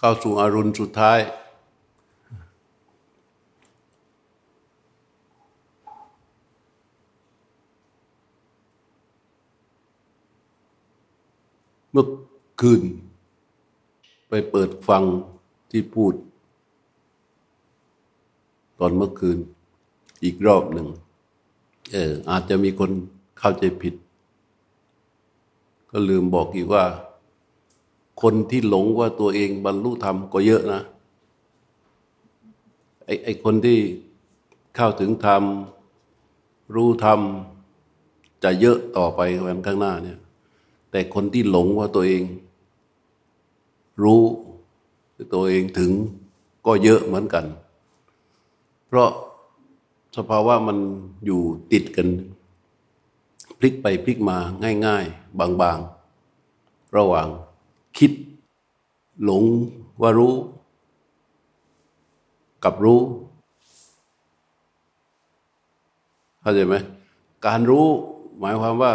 เข้าสู่อรุณสุดท้าย เมื่อคืน ไปเปิดฟังที่พูด ตอนเมื่อคืนอีกรอบหนึ่งเอออาจจะมีคนเข้าใจผิด ก็ลืมบอกอีกว่า คนที่หลงว่าตัวเองบรรลุธรรมก็เยอะนะ ไอ้ไอ้คนที่เข้าถึงธรรม รู้ธรรม จะเยอะต่อไปวันข้างหน้าเนี่ย แต่คนที่หลงว่าตัวเอง รู้ตัวเองถึงก็เยอะเหมือนกัน เพราะสภาวะมันอยู่ติดกัน พลิกไปพลิกมาง่าย ๆ บางๆ ระหว่าง คิดหลงว่ารู้ กับรู้เข้าใจไหมการรู้หมายความว่า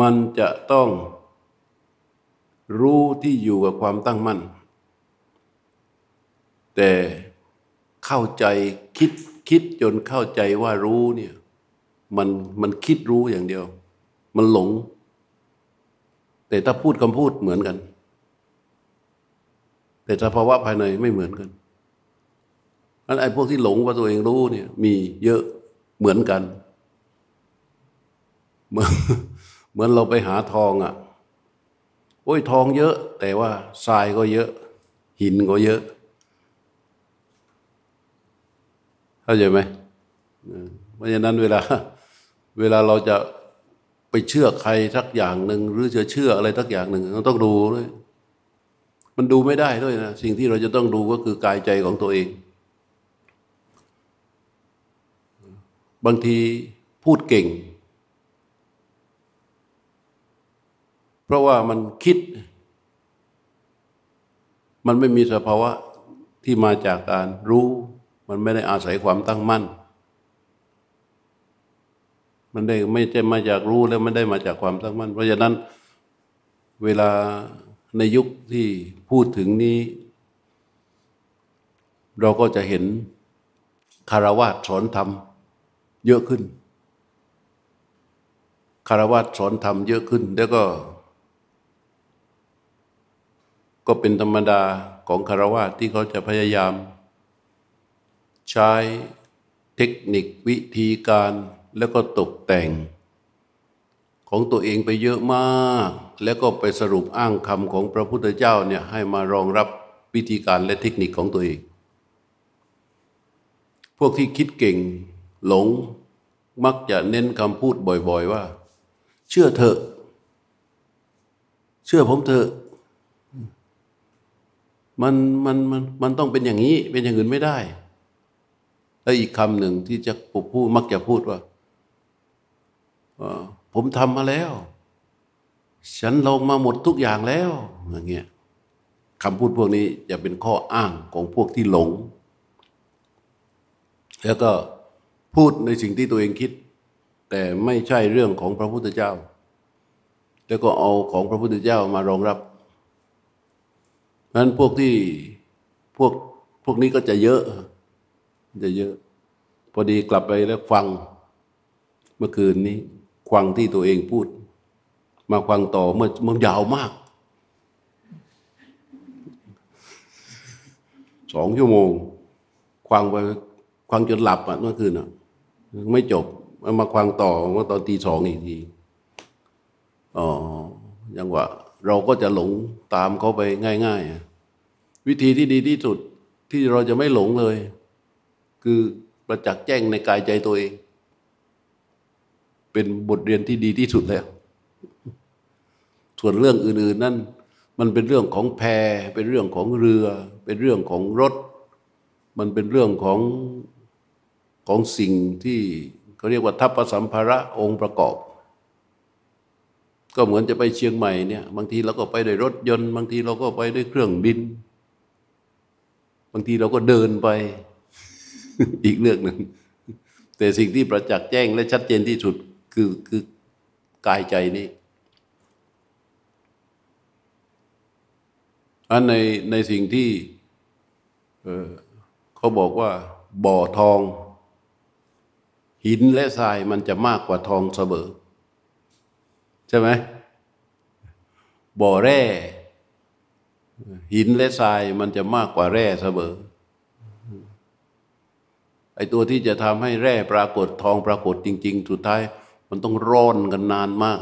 มันจะต้องรู้ที่อยู่กับความตั้งมั่น แต่เข้าใจคิดคิดจนเข้าใจว่ารู้เนี่ยมันมันคิดรู้อย่างเดียว มันหลง แต่ถ้าพูดคำพูดเหมือนกัน แต่สภาวะภายในไม่เหมือนกันอันไอ้พวกที่หลงว่าตัวเองรู้เนี่ย มีเยอะเหมือนกัน เหมือนเหมือนเราไปหาทองอะ่ะ โอ้ยทองเยอะ แต่ว่าทรายก็เยอะ หินก็เยอะเข้าใจไหมเพราะฉะนั้นเวลา เวลาเราจะ เชื่อใครสักอย่างหนึ่งหรือจะเชื่ออะไรสักอย่างหนึ่งเราต้องดูด้วยมันดูไม่ได้ด้วยนะสิ่งที่เราจะต้องดูก็คือกายใจของตัวเอง บางทีพูดเก่ง เพราะว่ามันคิด มันไม่มีสภาวะที่มาจากการรู้ มันไม่ได้อาศัยความตั้งมั่น มันได้ไม่ใช่มาจากรู้แล้วมันได้มาจากความตั้งมั่น เพราะฉะนั้นเวลาในยุคที่พูดถึงนี้ เราก็จะเห็นคารวะสอนธรรมเยอะขึ้น คารวะสอนธรรมเยอะขึ้น แล้วก็ ก็เป็นธรรมดาของคารวะที่เขาจะพยายาม ใช้เทคนิควิธีการ แล้วก็ตกแต่ง ของตัวเองไปเยอะมาก แล้วก็ไปสรุปอ้างคำของพระพุทธเจ้าเนี่ยให้มารองรับวิธีการและเทคนิคของตัวเอง พวกที่คิดเก่งหลงมักจะเน้นคำพูดบ่อย ๆ ว่า เชื่อเถอะเชื่อผมเถอะมันมันมันมันต้องเป็นอย่างนี้เป็นอย่างอื่นไม่ได้ แล้วอีกคำหนึ่งที่จะพูดมักจะพูดว่า ผมทำมาแล้ว ฉันลงมาหมดทุกอย่างแล้วอย่างเงี้ยคำพูดพวกนี้จะเป็นข้ออ้างของพวกที่หลง แล้วก็พูดในสิ่งที่ตัวเองคิด แต่ไม่ใช่เรื่องของพระพุทธเจ้า แล้วก็เอาของพระพุทธเจ้ามารองรับนั้นพวกที่พวกพวกนี้ก็จะเยอะจะเยอะ พอดีกลับไปแล้วฟังเมื่อคืนนี้ ฟังที่ตัวเองพูด มาฟังต่อเมื่อมันยาวมากสองชั่วโมงฟังไปฟังจนหลับอะเมื่อคืนอะ ไม่จบมาฟังต่อว่าตอนตีสองอีกทีอ๋อยังว่า เราก็จะหลงตามเขาไปง่าย ๆ วิธีที่ดีที่สุดที่เราจะไม่หลงเลย คือประจักษ์แจ้งในกายใจตัวเอง เป็นบทเรียนที่ดีที่สุดแล้ว ส่วนเรื่องอื่น ๆ นั่นมันเป็นเรื่องของแพเป็นเรื่องของเรือ เป็นเรื่องของรถ มันเป็นเรื่องของของสิ่งที่เขาเรียกว่าทัพพสัมภาระองค์ประกอบ ก็เหมือนจะไปเชียงใหม่เนี่ย บางทีเราก็ไปด้วยรถยนต์ บางทีเราก็ไปด้วยเครื่องบิน บางทีเราก็เดินไป อีกเรื่องหนึ่งแต่สิ่งที่ประจักษ์แจ้งและชัดเจนที่สุด คือคือกายใจนี้อันในในสิ่งที่เเขาบอกว่า บ่อทอง หินและทรายมันจะมากกว่าทองเสมอใช่ไหมบ่อแร่ หินและทรายมันจะมากกว่าแร่เสมอไอตัวที่จะทำให้แร่ปรากฏทองปรากฏจริง ๆ สุดท้าย มันต้องร้อนกันนานมาก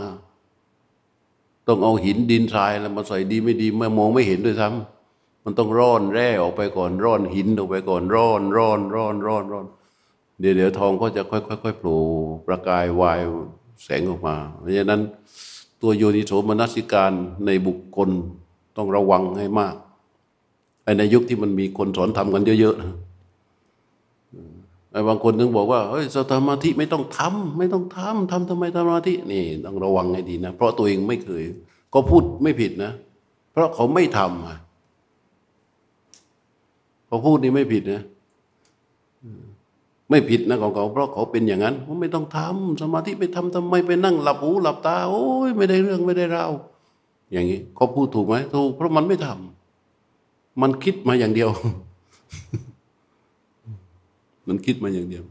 ต้องเอาหินดินทรายแล้วมาใส่ดีไม่ดีไม่มองไม่เห็นด้วยซ้ำมันต้องร้อนแร่ออกไปก่อนร้อนหินออกไปก่อนร้อนร้อนร้อนร้อนร้อนเดี๋ยวเดี๋ยวทองก็จะค่อยๆค่อยๆโผล่ประกายวายแสงออกมา เพราะฉะนั้นตัวโยนิโสมนัสิการในบุคคลต้องระวังให้มากไอในยุคที่มันมีคนสอนทำกันเยอะๆไอ้ บางคนถึงบอกว่าเฮ้ยสมาธิไม่ต้องทำไม่ต้องทำทำทำไมสมาธินี่ต้องระวังให้ดีนะ เพราะตัวเองไม่เคย ก็พูดไม่ผิดนะ เพราะเขาไม่ทำอะเขาพูดนี่ไม่ผิดนะไม่ผิดนะของเขาเพราะเขาเป็นอย่างนั้นว่าไม่ต้องทำสมาธิไปทำทำไมไปนั่งหลับหูหลับตา โอ้ยไม่ได้เรื่องไม่ได้ราวอย่างนี้เขาพูดถูกไหมถูกเพราะมันไม่ทำมันคิดมาอย่างเดียว มันคิดมาอย่างเดียว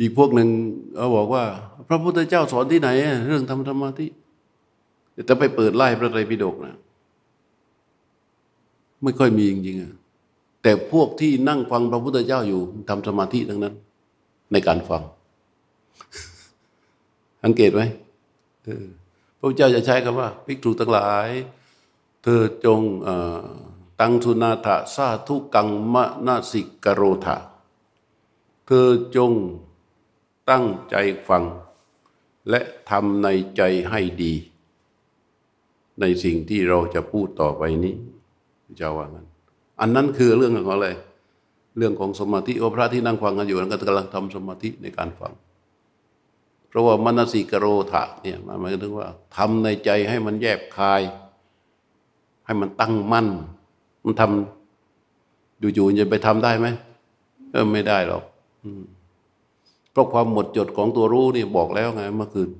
อีกพวกหนึ่งเขาบอกว่า พระพุทธเจ้าสอนที่ไหน เรื่องทำธรรมะที่จะไปเปิดไล่พระไตรปิฎกนะไม่ค่อยมีจริงๆอะแต่พวกที่นั่งฟังพระพุทธเจ้าอยู่ทำสมาธิทั้งนั้น ในการฟังสังเกตไหมพระพุทธเจ้าจะใช้คำว่าภิกษุทั้งหลาย เธอจง ตังทุนาถะสาทุกังมะนาสิกโรธาเธอจงตั้งใจฟัง และทำในใจให้ดี ในสิ่งที่เราจะพูดต่อไปนี้จะว่างั้นอันนั้นคือเรื่องของอะไร เรื่องของสมาธิโอพระที่นั่งฟังกันอยู่นั้นก็กำลังทำสมาธิในการฟัง เพราะว่ามนสิกโรธะเนี่ยมันหมายถึงว่าทำในใจให้มันแยบคาย ให้มันตั้งมั่น มันทำอยู่ๆจะไปทำได้ไหมเออไม่ได้หรอกเพราะความหมดจดของตัวรู้นี่บอกแล้วไงเมื่อคืน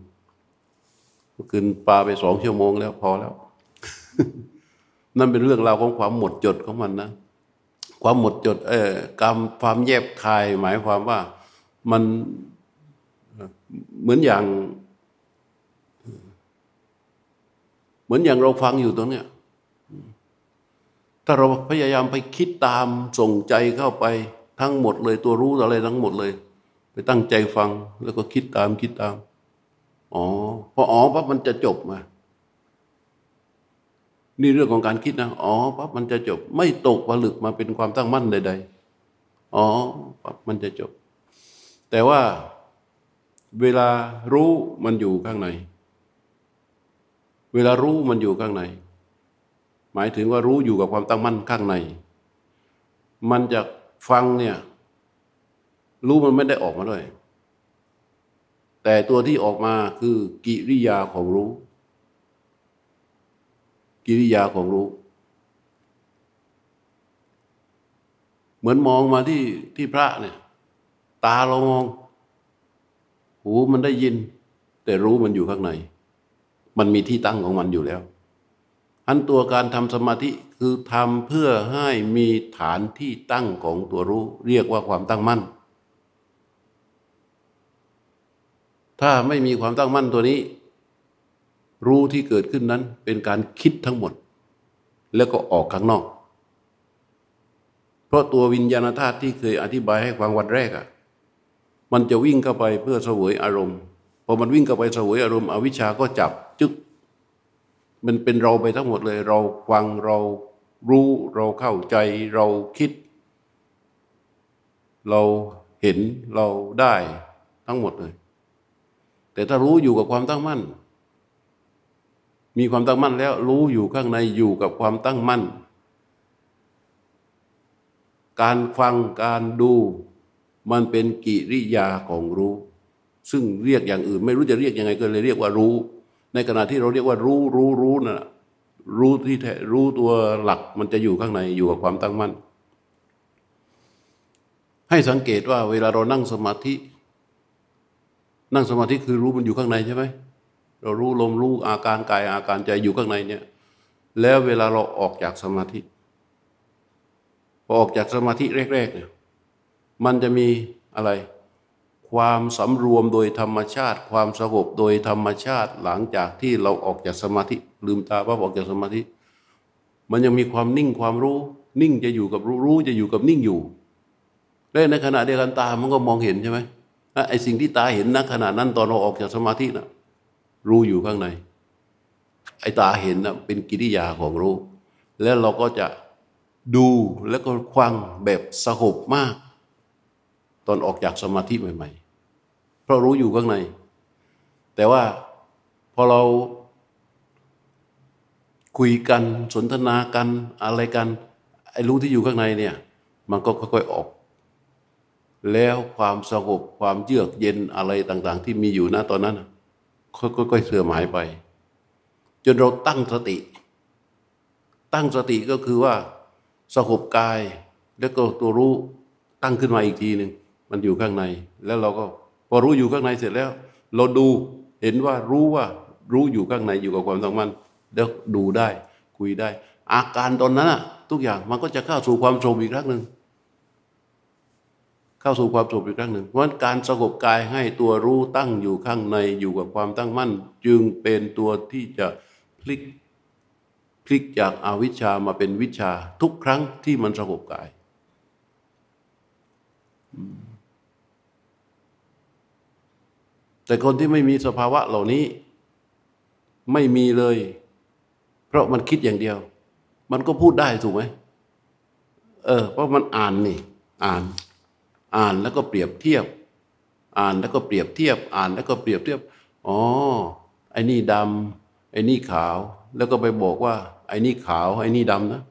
เมื่อคืนปาไปสองชั่วโมงแล้วพอแล้ว นั่นเป็นเรื่องราวของความหมดจดของมันนะความหมดจด เออกรรมความแยบคาย หมายความว่ามันเหมือนอย่าง เหมือนอย่างเราฟังอยู่ตรงเนี้ย ถ้าเราพยายามไปคิดตามส่งใจเข้าไปทั้งหมดเลยตัวรู้อะไรทั้งหมดเลย ไปตั้งใจฟังแล้วก็คิดตามคิดตามอ๋อพออ๋อปั๊บมันจะจบมา นี่เรื่องของการคิดนะอ๋อปั๊บมันจะจบ ไม่ตกผลึกมาเป็นความตั้งมั่นใด ๆ อ๋อปั๊บมันจะจบ แต่ว่าเวลารู้มันอยู่ข้างใน เวลารู้มันอยู่ข้างใน หมายถึงว่ารู้อยู่กับความตั้งมั่นข้างใน มันจะฟังเนี่ย รู้มันไม่ได้ออกมาด้วย แต่ตัวที่ออกมาคือกิริยาของรู้ กิริยาของรู้ เหมือนมองมาที่ที่พระเนี่ย ตาเรามอง หูมันได้ยิน แต่รู้มันอยู่ข้างใน มันมีที่ตั้งของมันอยู่แล้ว อันตัวการทำสมาธิคือทำเพื่อให้มีฐานที่ตั้งของตัวรู้ เรียกว่าความตั้งมั่น ถ้าไม่มีความตั้งมั่นตัวนี้ รู้ที่เกิดขึ้นนั้นเป็นการคิดทั้งหมด แล้วก็ออกข้างนอก เพราะตัววิญญาณธาตุที่เคยอธิบายให้ฟังวันแรกอะ่ะมันจะวิ่งเข้าไปเพื่อเสวยอารมณ์พอมันวิ่งเข้าไปเสวยอารมณ์อวิชาก็จับจึ๊ก มันเป็นเราไปทั้งหมดเลย เราฟังเรารู้เราเข้าใจเราคิด เราเห็นเราได้ทั้งหมดเลย แต่ถ้ารู้อยู่กับความตั้งมั่น มีความตั้งมั่นแล้ว รู้อยู่ข้างในอยู่กับความตั้งมั่น การฟังการดูมันเป็นกิริยาของรู้ ซึ่งเรียกอย่างอื่น ไม่รู้จะเรียกยังไงก็เลยเรียกว่ารู้ ในขณะที่เราเรียกว่ารู้รู้รู้นะ่ะรู้ที่แท้รู้ตัวหลักมันจะอยู่ข้างในอยู่กับความตั้งมั่น ให้สังเกตว่าเวลาเรานั่งสมาธิ นั่งสมาธิคือรู้มันอยู่ข้างในใช่ไหมเรารู้ลมรู้อาการกายอาการใจอยู่ข้างในเนี่ย แล้วเวลาเราออกจากสมาธิพอออกจากสมาธิแรกๆเนี่ยมันจะมีอะไร ความสำรวมโดยธรรมชาติ ความสงบโดยธรรมชาติหลังจากที่เราออกจากสมาธิลืมตาปั๊บออกจากสมาธิ มันยังมีความนิ่งความรู้ นิ่งจะอยู่กับรู้รู้จะอยู่กับนิ่งอยู่และในขณะเดียวกันตามันก็มองเห็นใช่ไหมไอ้สิ่งที่ตาเห็นณขณะนั้นตอนเราออกจากสมาธินะรู้อยู่ข้างใน ไอ้ตาเห็นนะเป็นกิริยาของรู้ แล้วเราก็จะดูแล้วก็ควังแบบสงบมาก ตอนออกจากสมาธิใหม่ ๆ เพราะรู้อยู่ข้างใน แต่ว่าพอเราคุยกันสนทนากันอะไรกันไอ้รู้ที่อยู่ข้างในเนี่ย มันก็ค่อยๆออก แล้วความสงบความเยือกเย็นอะไรต่าง ๆ ที่มีอยู่นะตอนนั้นค่อยๆเสื่อมหายไป จนเราตั้งสติ ตั้งสติก็คือว่าสงบกาย แล้วก็ตัวรู้ตั้งขึ้นมาอีกทีหนึ่งมันอยู่ข้างในแล้วเราก็ อรู้อยู่ข้างในเสร็จแล้ว เราดูเห็นว่ารู้ว่ารู้อยู่ข้างในอยู่กับความตั้งมั่นแล้วดูได้คุยได้ อาการตอนนั้นทุกอย่างมันก็จะเข้าสู่ความสงบอีกครั้งหนึ่งเข้าสู่ความสงบอีกครั้งหนึ่งเพราะการสงบกายให้ตัวรู้ตั้งอยู่ข้างในอยู่กับความตั้งมั่น จึงเป็นตัวที่จะพลิกพลิกจากอาวิชชามาเป็นวิชาทุกครั้งที่มันสงบกาย แต่คนที่ไม่มีสภาวะเหล่านี้ไม่มีเลย เพราะมันคิดอย่างเดียว มันก็พูดได้ถูกไหมเออ เพราะมันอ่านนี่ อ่าน อ่านแล้วก็เปรียบเทียบ อ่านแล้วก็เปรียบเทียบ อ่านแล้วก็เปรียบเทียบอ๋อไอ้นี่ดำไอ้นี่ขาว แล้วก็ไปบอกว่า ไอ้นี่ขาว ไอ้นี่ดำนะ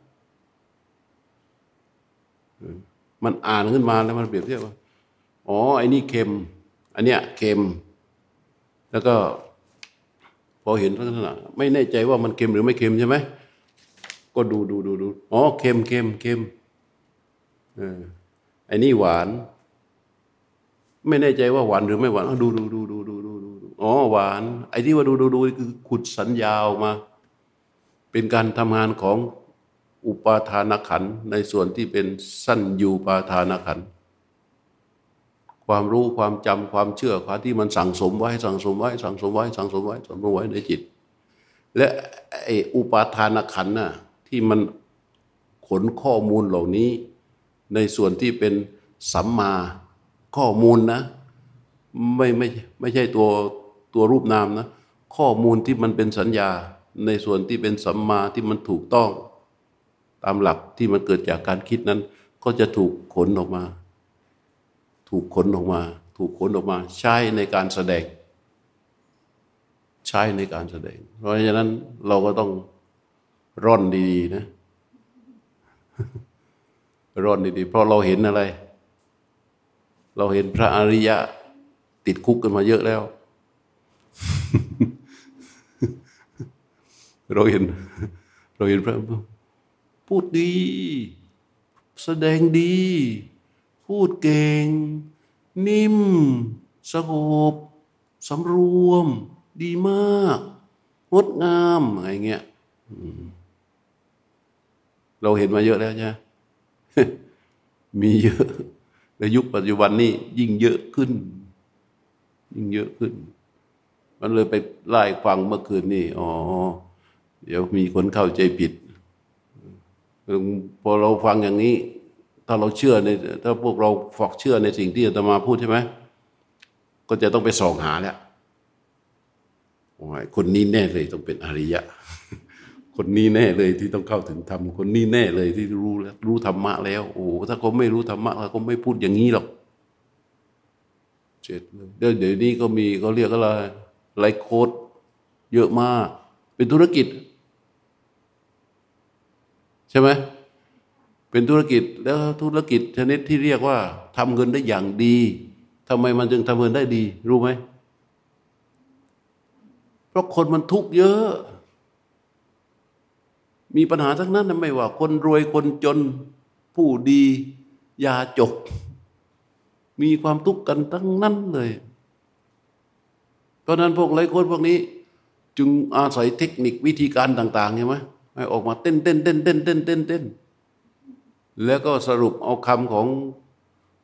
มันอ่านขึ้นมาแล้วมันเปรียบเทียบว่าอ๋อไอ้นี่เค็มอันเนี้ยเค็ม แล้วก็พอเห็นลักษณะไม่แน่ใจว่ามันเค็มหรือไม่เค็มใช่ไหมก็ดูดูดูดูอ๋อเค็มเค็มเค็มเออไอ้นี่หวาน ไม่แน่ใจว่าหวานหรือไม่หวานดูดูดูดูดูดูดูอ๋อหวาน ไอ้ที่ว่าดูดูดูคือขุดสัญญาออกมา เป็นการทำงานของอุปาทานขันในส่วนที่เป็นสั้นยูปาทานขัน ความรู้ความจำความเชื่อความที่มันสั่งสมไว้สั่งสมไว้สั่งสมไว้สั่งสมไว้สั่งสมไว้ในจิต และไออุปาทานขันน่ะที่มันขนข้อมูลเหล่านี้ ในส่วนที่เป็นสัมมาข้อมูลนะ ไม่ไม่ไม่ใช่ตัวตัวรูปนามนะ ข้อมูลที่มันเป็นสัญญาในส่วนที่เป็นสัมมาที่มันถูกต้อง ตามหลักที่มันเกิดจากการคิดนั้น ก็จะถูกขนออกมา ถูกขนออกมา ถูกขนออกมา ใช้ในการแสดง ใช้ในการแสดง เพราะฉะนั้นเราก็ต้องร่อนดีๆนะร่อนดีๆ เพราะเราเห็นอะไร เราเห็นพระอริยะ ติดคุกกันมาเยอะแล้ว เราเห็น เราเห็นพระพูดดี แสดงดี พูดเก่ง นิ่ม สงบสำรวม ดีมากงดงามอะไรเงี้ยเราเห็นมาเยอะแล้วใช่ไหมมีเยอะในยุคปัจจุบันนี้ยิ่งเยอะขึ้น ยิ่งเยอะขึ้น มันเลยไปไล่ฟังเมื่อคืนนี่อ๋อ เดี๋ยวมีคนเข้าใจผิดพอเราฟังอย่างนี้ ถ้าเราเชื่อในถ้าพวกเราฝอกเชื่อในสิ่งที่อาตมาพูดใช่ไหมก็จะต้องไปส่องหาแล้วโอ้ยคนนี้แน่เลยต้องเป็นอริยะ คนนี้แน่เลยที่ต้องเข้าถึงธรรม คนนี้แน่เลยที่รู้แล้วรู้ธรรมะแล้ว โอ้ถ้าเขาไม่รู้ธรรมะเขาก็ไม่พูดอย่างนี้หรอกเจ็ดเลยเดี๋ยวนี้ก็มีเขาเรียกอะไรไลโคดเยอะมาก เป็นธุรกิจ ใช่ไหม เป็นธุรกิจแล้วธุรกิจชนิดที่เรียกว่าทำเงินได้อย่างดีทำไมมันจึงทำเงินได้ดี รู้ไหมเพราะคนมันทุกข์เยอะ มีปัญหาทั้งนั้นไม่ว่า คนรวยคนจนผู้ดียาจก มีความทุกข์กันทั้งนั้นเลยเพราะนั้นพวกไรคนพวกนี้ จึงอาศัยเทคนิควิธีการต่างๆใช่ไหมให้ออกมาเต้นเต้นเต้นเต้นเต้นเต้นเต้น แล้วก็สรุปเอาคำของ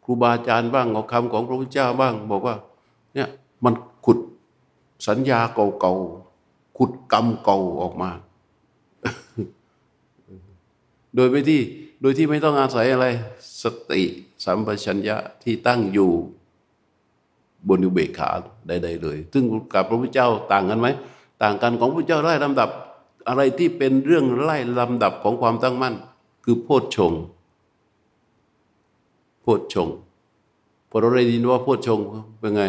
ครูบาอาจารย์บ้างเอาคำของพระพุทธเจ้าบ้าง บอกว่าเนี่ยมันขุดสัญญาเก่าๆขุดกรรมเก่าออกมา โดยไม่ที่โดยที่ไม่ต้องอาศัยอะไร สติสัมปชัญญะที่ตั้งอยู่บนอุเบกขาใดๆเลย ซึ่งกับพระพุทธเจ้าต่างกันไหม ต่างกันของพระพุทธเจ้าไล่ลำดับอะไรที่เป็นเรื่องไล่ลำดับของความตั้งมั่น คือโพชฌง โพชฌงพอเราได้ยินว่าโพชฌงเป็นไง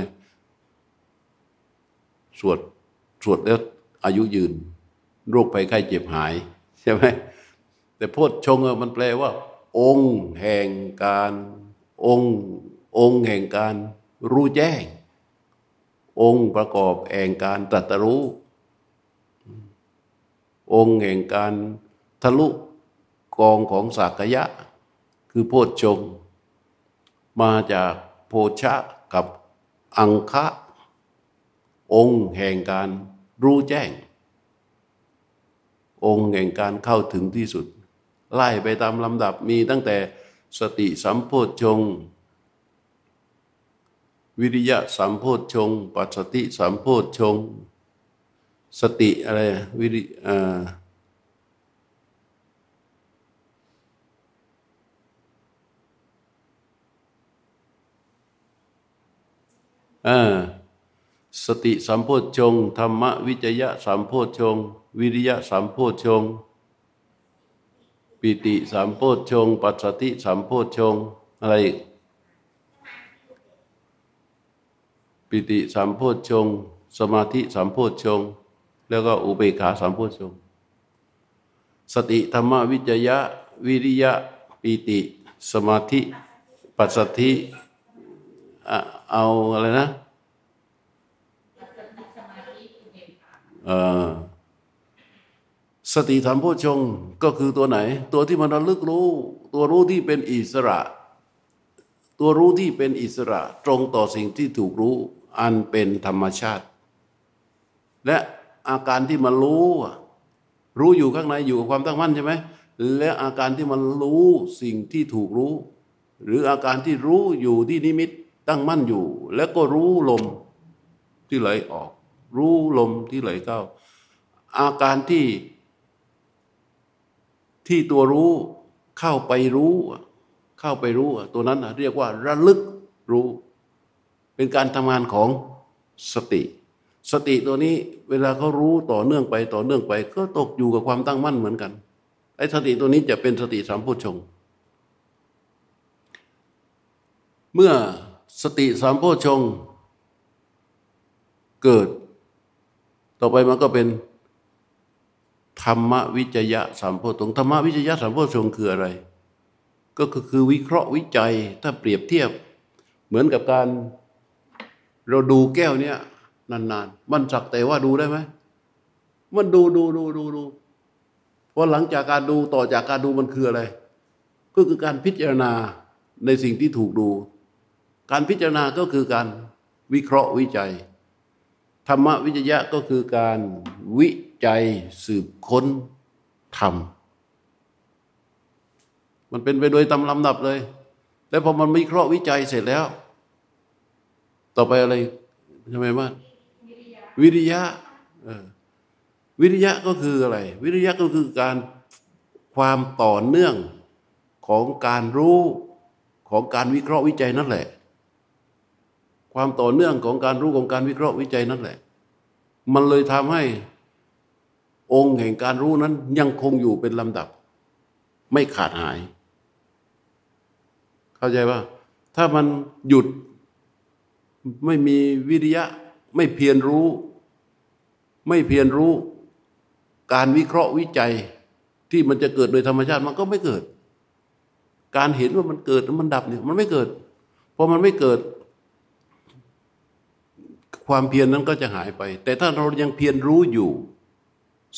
สวดสวดแล้วอายุยืน โรคภัยไข้เจ็บหาย ใช่ไหมแต่โพชฌงมันแปลว่า องค์แห่งการ องค์องค์แห่งการรู้แจ้ง องค์ประกอบแห่งการตรัสรู้ องค์แห่งการทะลุกองของสักยะ คือโพชฌง มาจากโพชะกับอังคะ องค์แห่งการรู้แจ้ง องค์แห่งการเข้าถึงที่สุด ไล่ไปตามลำดับมีตั้งแต่สติสัมโพชฌงวิริยะสัมโพชฌงปัสสติสัมโพชฌงสติอะไรวิริอ่า สติสัมโพชฌงธรรมวิจยะสัมโพชฌงวิริยะสัมโพชฌงปิติสัมโพชฌงปัสสติสัมโพชฌงอะไรอีกปิติสัมโพชฌงสมาธิสัมโพชฌงแล้วก็อุเบกขาสัมโพชฌงสติธรรมวิจยะ วิริยะ ปิติ สมาธิ ปัสสธิ เอาอะไรนะสติธรรมโพชงก็คือตัวไหน ตัวที่มันระลึกรู้ ตัวรู้ที่เป็นอิสระ ตัวรู้ที่เป็นอิสระตรงต่อสิ่งที่ถูกรู้ อันเป็นธรรมชาติ และอาการที่มันรู้ รู้อยู่ข้างในอยู่กับความตั้งมั่นใช่ไหมและอาการที่มันรู้สิ่งที่ถูกรู้ หรืออาการที่รู้อยู่ที่นิมิต ตั้งมั่นอยู่ แล้วก็รู้ลมที่ไหลออก รู้ลมที่ไหลเข้า อาการที่ ที่ตัวรู้เข้าไปรู้ เข้าไปรู้ ตัวนั้นเรียกว่าระลึกรู้ เป็นการทำงานของสติ สติตัวนี้เวลาเขารู้ต่อเนื่องไปต่อเนื่องไป ก็ตกอยู่กับความตั้งมั่นเหมือนกันไอ้สติตัวนี้จะเป็นสติสามพุทชงเมื่อ สติสามโพชงเกิด ต่อไปมันก็เป็นธรรมวิจยะสามโพชงธรรมวิจยะสามโพชงคืออะไร ก็คือวิเคราะห์วิจัยถ้าเปรียบเทียบ เหมือนกับการเราดูแก้วเนี้ยนานๆ มันสักแต่ว่าดูได้ไหม มันดูดูดูดูดูพอหลังจากการดูต่อจากการดูมันคืออะไร ก็คือการพิจารณาในสิ่งที่ถูกดู การพิจารณาก็คือการวิเคราะห์วิจัย ธรรมวิจยะก็คือการวิจัยสืบค้นทำมันเป็นไปโดยตำลำดับเลย แล้วพอมันวิเคราะห์วิจัยเสร็จแล้ว ต่อไปอะไรทำไมว่าวิริยะวิริยะก็คืออะไร วิริยะก็คือการความต่อเนื่องของการรู้ของการวิเคราะห์วิจัยนั่นแหละ ความต่อเนื่องของการรู้ของการวิเคราะห์วิจัยนั่นแหละ มันเลยทำให้องค์แห่งการรู้นั้นยังคงอยู่เป็นลำดับ ไม่ขาดหาย เข้าใจว่า ถ้ามันหยุดไม่มีวิริยะ ไม่เพียรรู้ ไม่เพียรรู้ การวิเคราะห์วิจัยที่มันจะเกิดโดยธรรมชาติมันก็ไม่เกิด การเห็นว่ามันเกิดมันดับเนี่ยมันไม่เกิดพอมันไม่เกิด ความเพียรนนั้นก็จะหายไป แต่ถ้าเรายังเพียรรู้อยู่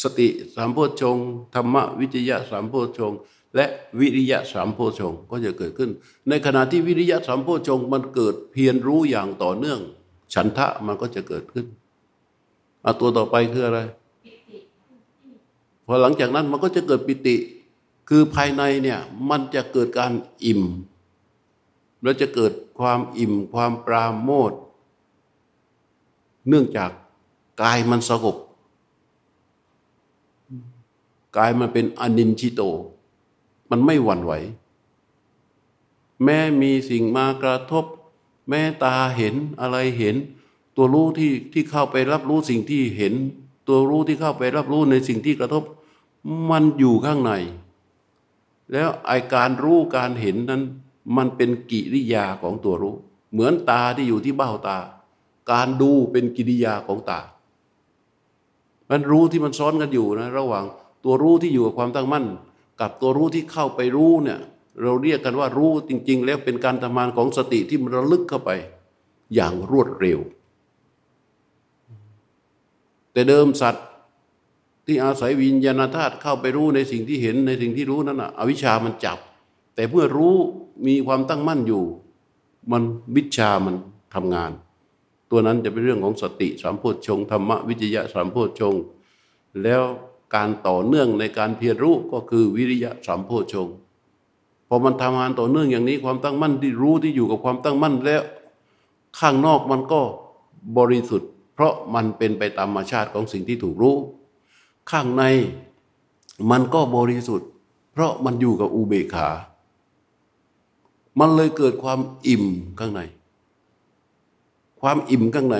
สติสามโพชฌงธรรมวิจยะสามโพชฌงและวิริยะสามโพชงก็จะเกิดขึ้น ในขณะที่วิริยะสามโพชงมันเกิดเพียรรู้อย่างต่อเนื่อง ฉันทะมันก็จะเกิดขึ้นเอาตัวต่อไปคืออะไร พอหลังจากนั้นมันก็จะเกิดปิติ คือภายในเนี่ยมันจะเกิดการอิ่ม แล้วจะเกิดความอิ่มความปราโมท เนื่องจากกายมันสงบกายมันเป็นอนินชิโต มันไม่หวั่นไหว แม้มีสิ่งมากระทบ แม้ตาเห็นอะไรเห็น ตัวรู้ที่ที่เข้าไปรับรู้สิ่งที่เห็น ตัวรู้ที่เข้าไปรับรู้ในสิ่งที่กระทบ มันอยู่ข้างใน แล้วไอการรู้การเห็นนั้น มันเป็นกิริยาของตัวรู้ เหมือนตาที่อยู่ที่เบ้าตา การดูเป็นกิริยาของตา มันรู้ที่มันซ้อนกันอยู่นะ ระหว่างตัวรู้ที่อยู่กับความตั้งมั่น กับตัวรู้ที่เข้าไปรู้เนี่ย เราเรียกกันว่ารู้จริง ๆ แล้วเป็นการทำงานของสติที่มันระลึกเข้าไป อย่างรวดเร็ว แต่เดิมสัตว์ที่อาศัยวิญญาณธาตุเข้าไปรู้ในสิ่งที่เห็นในสิ่งที่รู้นั้นอะอวิชามันจับ แต่เมื่อรู้มีความตั้งมั่นอยู่ มันวิชามันทำงาน ตัวนั้นจะเป็นเรื่องของสติสามโพชฌงธรรมวิจยะสามโพชฌงแล้วการต่อเนื่องในการเพียรรู้ก็คือวิริยะสัมโพชงพอมันทำงานต่อเนื่องอย่างนี้ความตั้งมั่นที่รู้ที่อยู่กับความตั้งมั่นแล้ว ข้างนอกมันก็บริสุทธิ์ เพราะมันเป็นไปตามธรรมชาติของสิ่งที่ถูกรู้ ข้างในมันก็บริสุทธิ์ เพราะมันอยู่กับอุเบกขา มันเลยเกิดความอิ่มข้างใน ความอิ่มข้างใน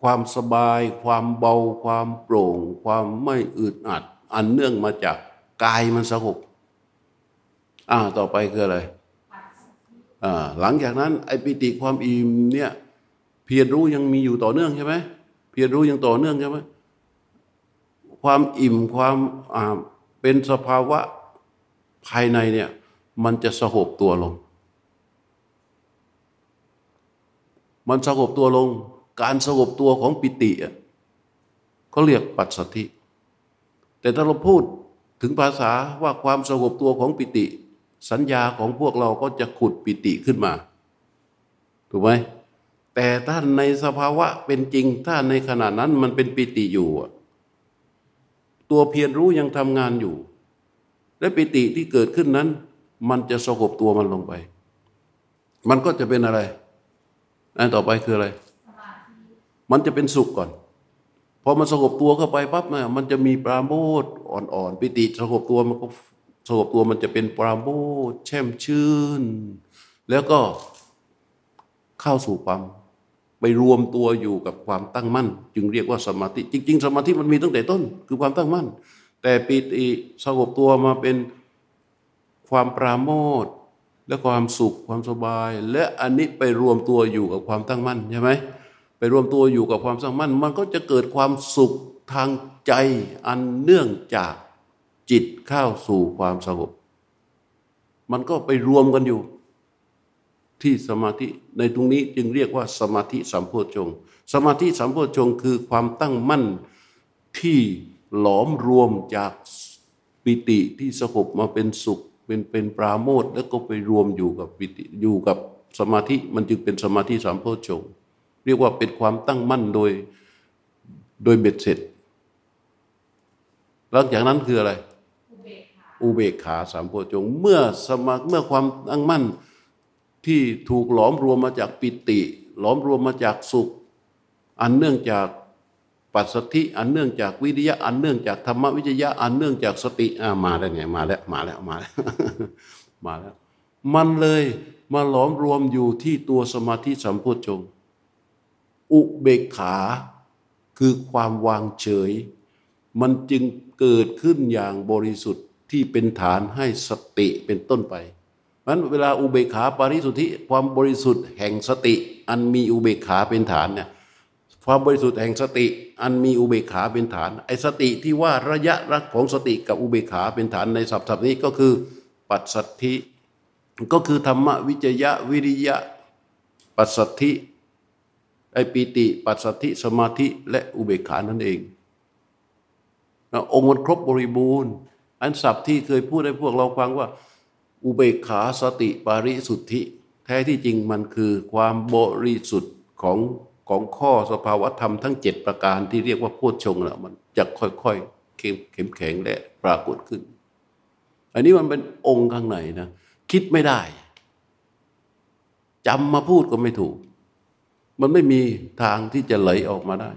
ความสบาย ความเบา ความโปร่ง ความไม่อึดอัด อันเนื่องมาจากกายมันสงบอ่าต่อไปคืออะไรอ่าหลังจากนั้นไอปิติความอิ่มเนี่ยเพียรรู้ยังมีอยู่ต่อเนื่องใช่ไหมเพียรรู้ยังต่อเนื่องใช่ไหมความอิ่มความอ่าเป็นสภาวะภายในเนี่ยมันจะสงบตัวลง มันสงบตัวลง การสงบตัวของปิติเขาเรียกปัสสธิ แต่ถ้าเราพูดถึงภาษาว่าความสงบตัวของปิติ สัญญาของพวกเราก็จะขุดปิติขึ้นมา ถูกไหมแต่ถ้าในสภาวะเป็นจริง ถ้าในขณะนั้นมันเป็นปิติอยู่ ตัวเพียรรู้ยังทำงานอยู่ และปิติที่เกิดขึ้นนั้น มันจะสงบตัวมันลงไป มันก็จะเป็นอะไร อันต่อไปคืออะไร มันจะเป็นสุขก่อน พอมันสงบตัวเข้าไปปั๊บเนี่ยมันจะมีปราโมทอ่อนๆปิติสงบตัวมันก็สงบตัวมันจะเป็นปราโมทแช่มชื่น แล้วก็เข้าสู่ความไปรวมตัวอยู่กับความตั้งมั่น จึงเรียกว่าสมาธิ จริง ๆ สมาธิมันมีตั้งแต่ต้น คือความตั้งมั่น แต่ปิติสงบตัวมาเป็นความปราโมท และความสุขความสบาย และอันนี้ไปรวมตัวอยู่กับความตั้งมั่นใช่ไหมไปรวมตัวอยู่กับความสังมั่น มันก็จะเกิดความสุขทางใจอันเนื่องจากจิตเข้าสู่ความสงบ มันก็ไปรวมกันอยู่ ที่สมาธิในตรงนี้จึงเรียกว่าสมาธิสัมโพชง สมาธิสัมโพชงคือความตั้งมั่นที่หลอมรวมจากปิติที่สงบมาเป็นสุข เป็นเป็นปราโมทแล้วก็ไปรวมอยู่กับปิติอยู่กับสมาธิมันจึงเป็นสมาธิสัมโพชงเรียกว่าเป็นความตั้งมั่นโดยโดยเบ็ดเสร็จหลังจากนั้นคืออะไร อุเบกขาสามโพชงเมื่อสมาเมื่อความตั้งมั่นที่ถูกหลอมรวมมาจากปิติ หลอมรวมมาจากสุข อันเนื่องจาก ปัสสธิอันเนื่องจากวิริยะอันเนื่องจากธรรมวิจยะอันเนื่องจากสติอ่ามาแล้วไงมาแล้วมาแล้วมาแล้วมาแล้ว มันเลยมาหลอมรวมอยู่ที่ตัวสมาธิสัมโพชงอุเบกขาคือความวางเฉย มันจึงเกิดขึ้นอย่างบริสุทธิ์ที่เป็นฐานให้สติเป็นต้นไปนั้นเวลาอุเบกขาปาริสุทธิความบริสุทธิ์แห่งสติ อันมีอุเบกขาเป็นฐานเนี่ย ความบริสุทธิ์แห่งสติ อันมีอุเบกขาเป็นฐาน ไอสติที่ว่าระยะรักของสติกับอุเบกขาเป็นฐานในศัพท์นี้ก็คือ ปัสสัทธิก็คือธรรมวิจยะวิริยะ ปัสสัทธิไอปีติปัสสธิสมาธิและอุเบกขานั่นเององค์มันครบบริบูรณ์ อันศัพท์ที่เคยพูดให้พวกเราฟังว่า อุเบกขาสติปาริสุทธิ แท้ที่จริงมันคือความบริสุทธิ์ของ ของข้อสภาวธรรมทั้งเจ็ดประการที่เรียกว่าโพชฌงค์แล้วมันจะค่อยเข้มเข้มแข็งและปรากฏขึ้น อันนี้มันเป็นองค์ข้างในนะคิดไม่ได้จำมาพูดก็ไม่ถูก มันไม่มีทางที่จะไหลออกมาได้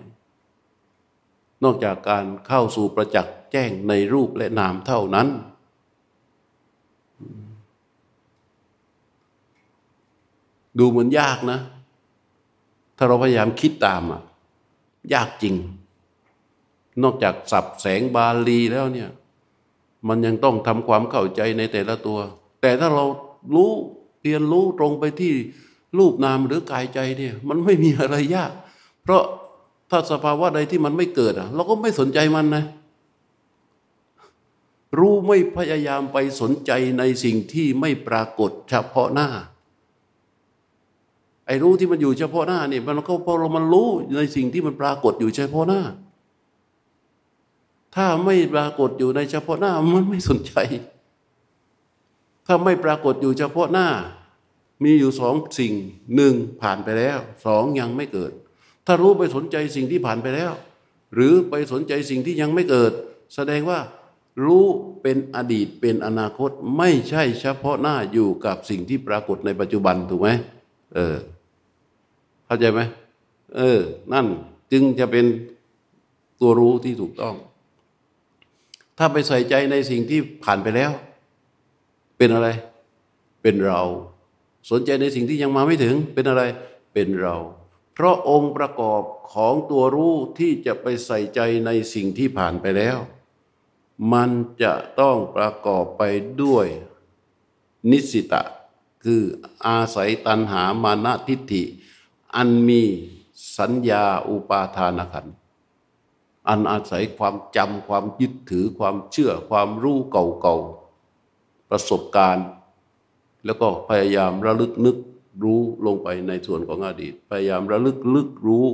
นอกจากการเข้าสู่ประจักษ์แจ้งในรูปและนามเท่านั้น ดูเหมือนยากนะ ถ้าเราพยายามคิดตามอะยากจริง นอกจากสับแสงบาลีแล้วเนี่ยมันยังต้องทำความเข้าใจในแต่ละตัว แต่ถ้าเรารู้เรียนรู้ตรงไปที่รูปนามหรือกายใจเนี่ย มันไม่มีอะไรยาก เพราะถ้าสภาวะใดที่มันไม่เกิดอะ เราก็ไม่สนใจมันนะรู้ไม่พยายามไปสนใจในสิ่งที่ไม่ปรากฏเฉพาะหน้า ไอ้รู้ที่มันอยู่เฉพาะหน้านี่มันก็พอเรามันรู้ในสิ่งที่มันปรากฏอยู่เฉพาะหน้า ถ้าไม่ปรากฏอยู่ในเฉพาะหน้ามันไม่สนใจ ถ้าไม่ปรากฏอยู่เฉพาะหน้า มีอยู่สองสิ่งหนึ่งผ่านไปแล้วสองยังไม่เกิด ถ้ารู้ไปสนใจสิ่งที่ผ่านไปแล้ว หรือไปสนใจสิ่งที่ยังไม่เกิด แสดงว่ารู้เป็นอดีตเป็นอนาคตไม่ใช่เฉพาะหน้าอยู่กับสิ่งที่ปรากฏในปัจจุบันถูกไหมเออ เข้าใจไหมเออ นั่นจึงจะเป็นตัวรู้ที่ถูกต้อง ถ้าไปใส่ใจในสิ่งที่ผ่านไปแล้ว เป็นอะไร เป็นเรา สนใจในสิ่งที่ยังมาไม่ถึง เป็นอะไร เป็นเรา เพราะองค์ประกอบของตัวรู้ที่จะไปใส่ใจในสิ่งที่ผ่านไปแล้ว มันจะต้องประกอบไปด้วย นิสิตะ คืออาศัยตัณหามานะทิฏฐิ อันมีสัญญาอุปาทานขัน อันอาศัยความจำความยึดถือความเชื่อความรู้เก่าๆ ประสบการณ์ แล้วก็พยายามระลึกนึกรู้ลงไปในส่วนของอดีต พยายามระลึกลึกรู้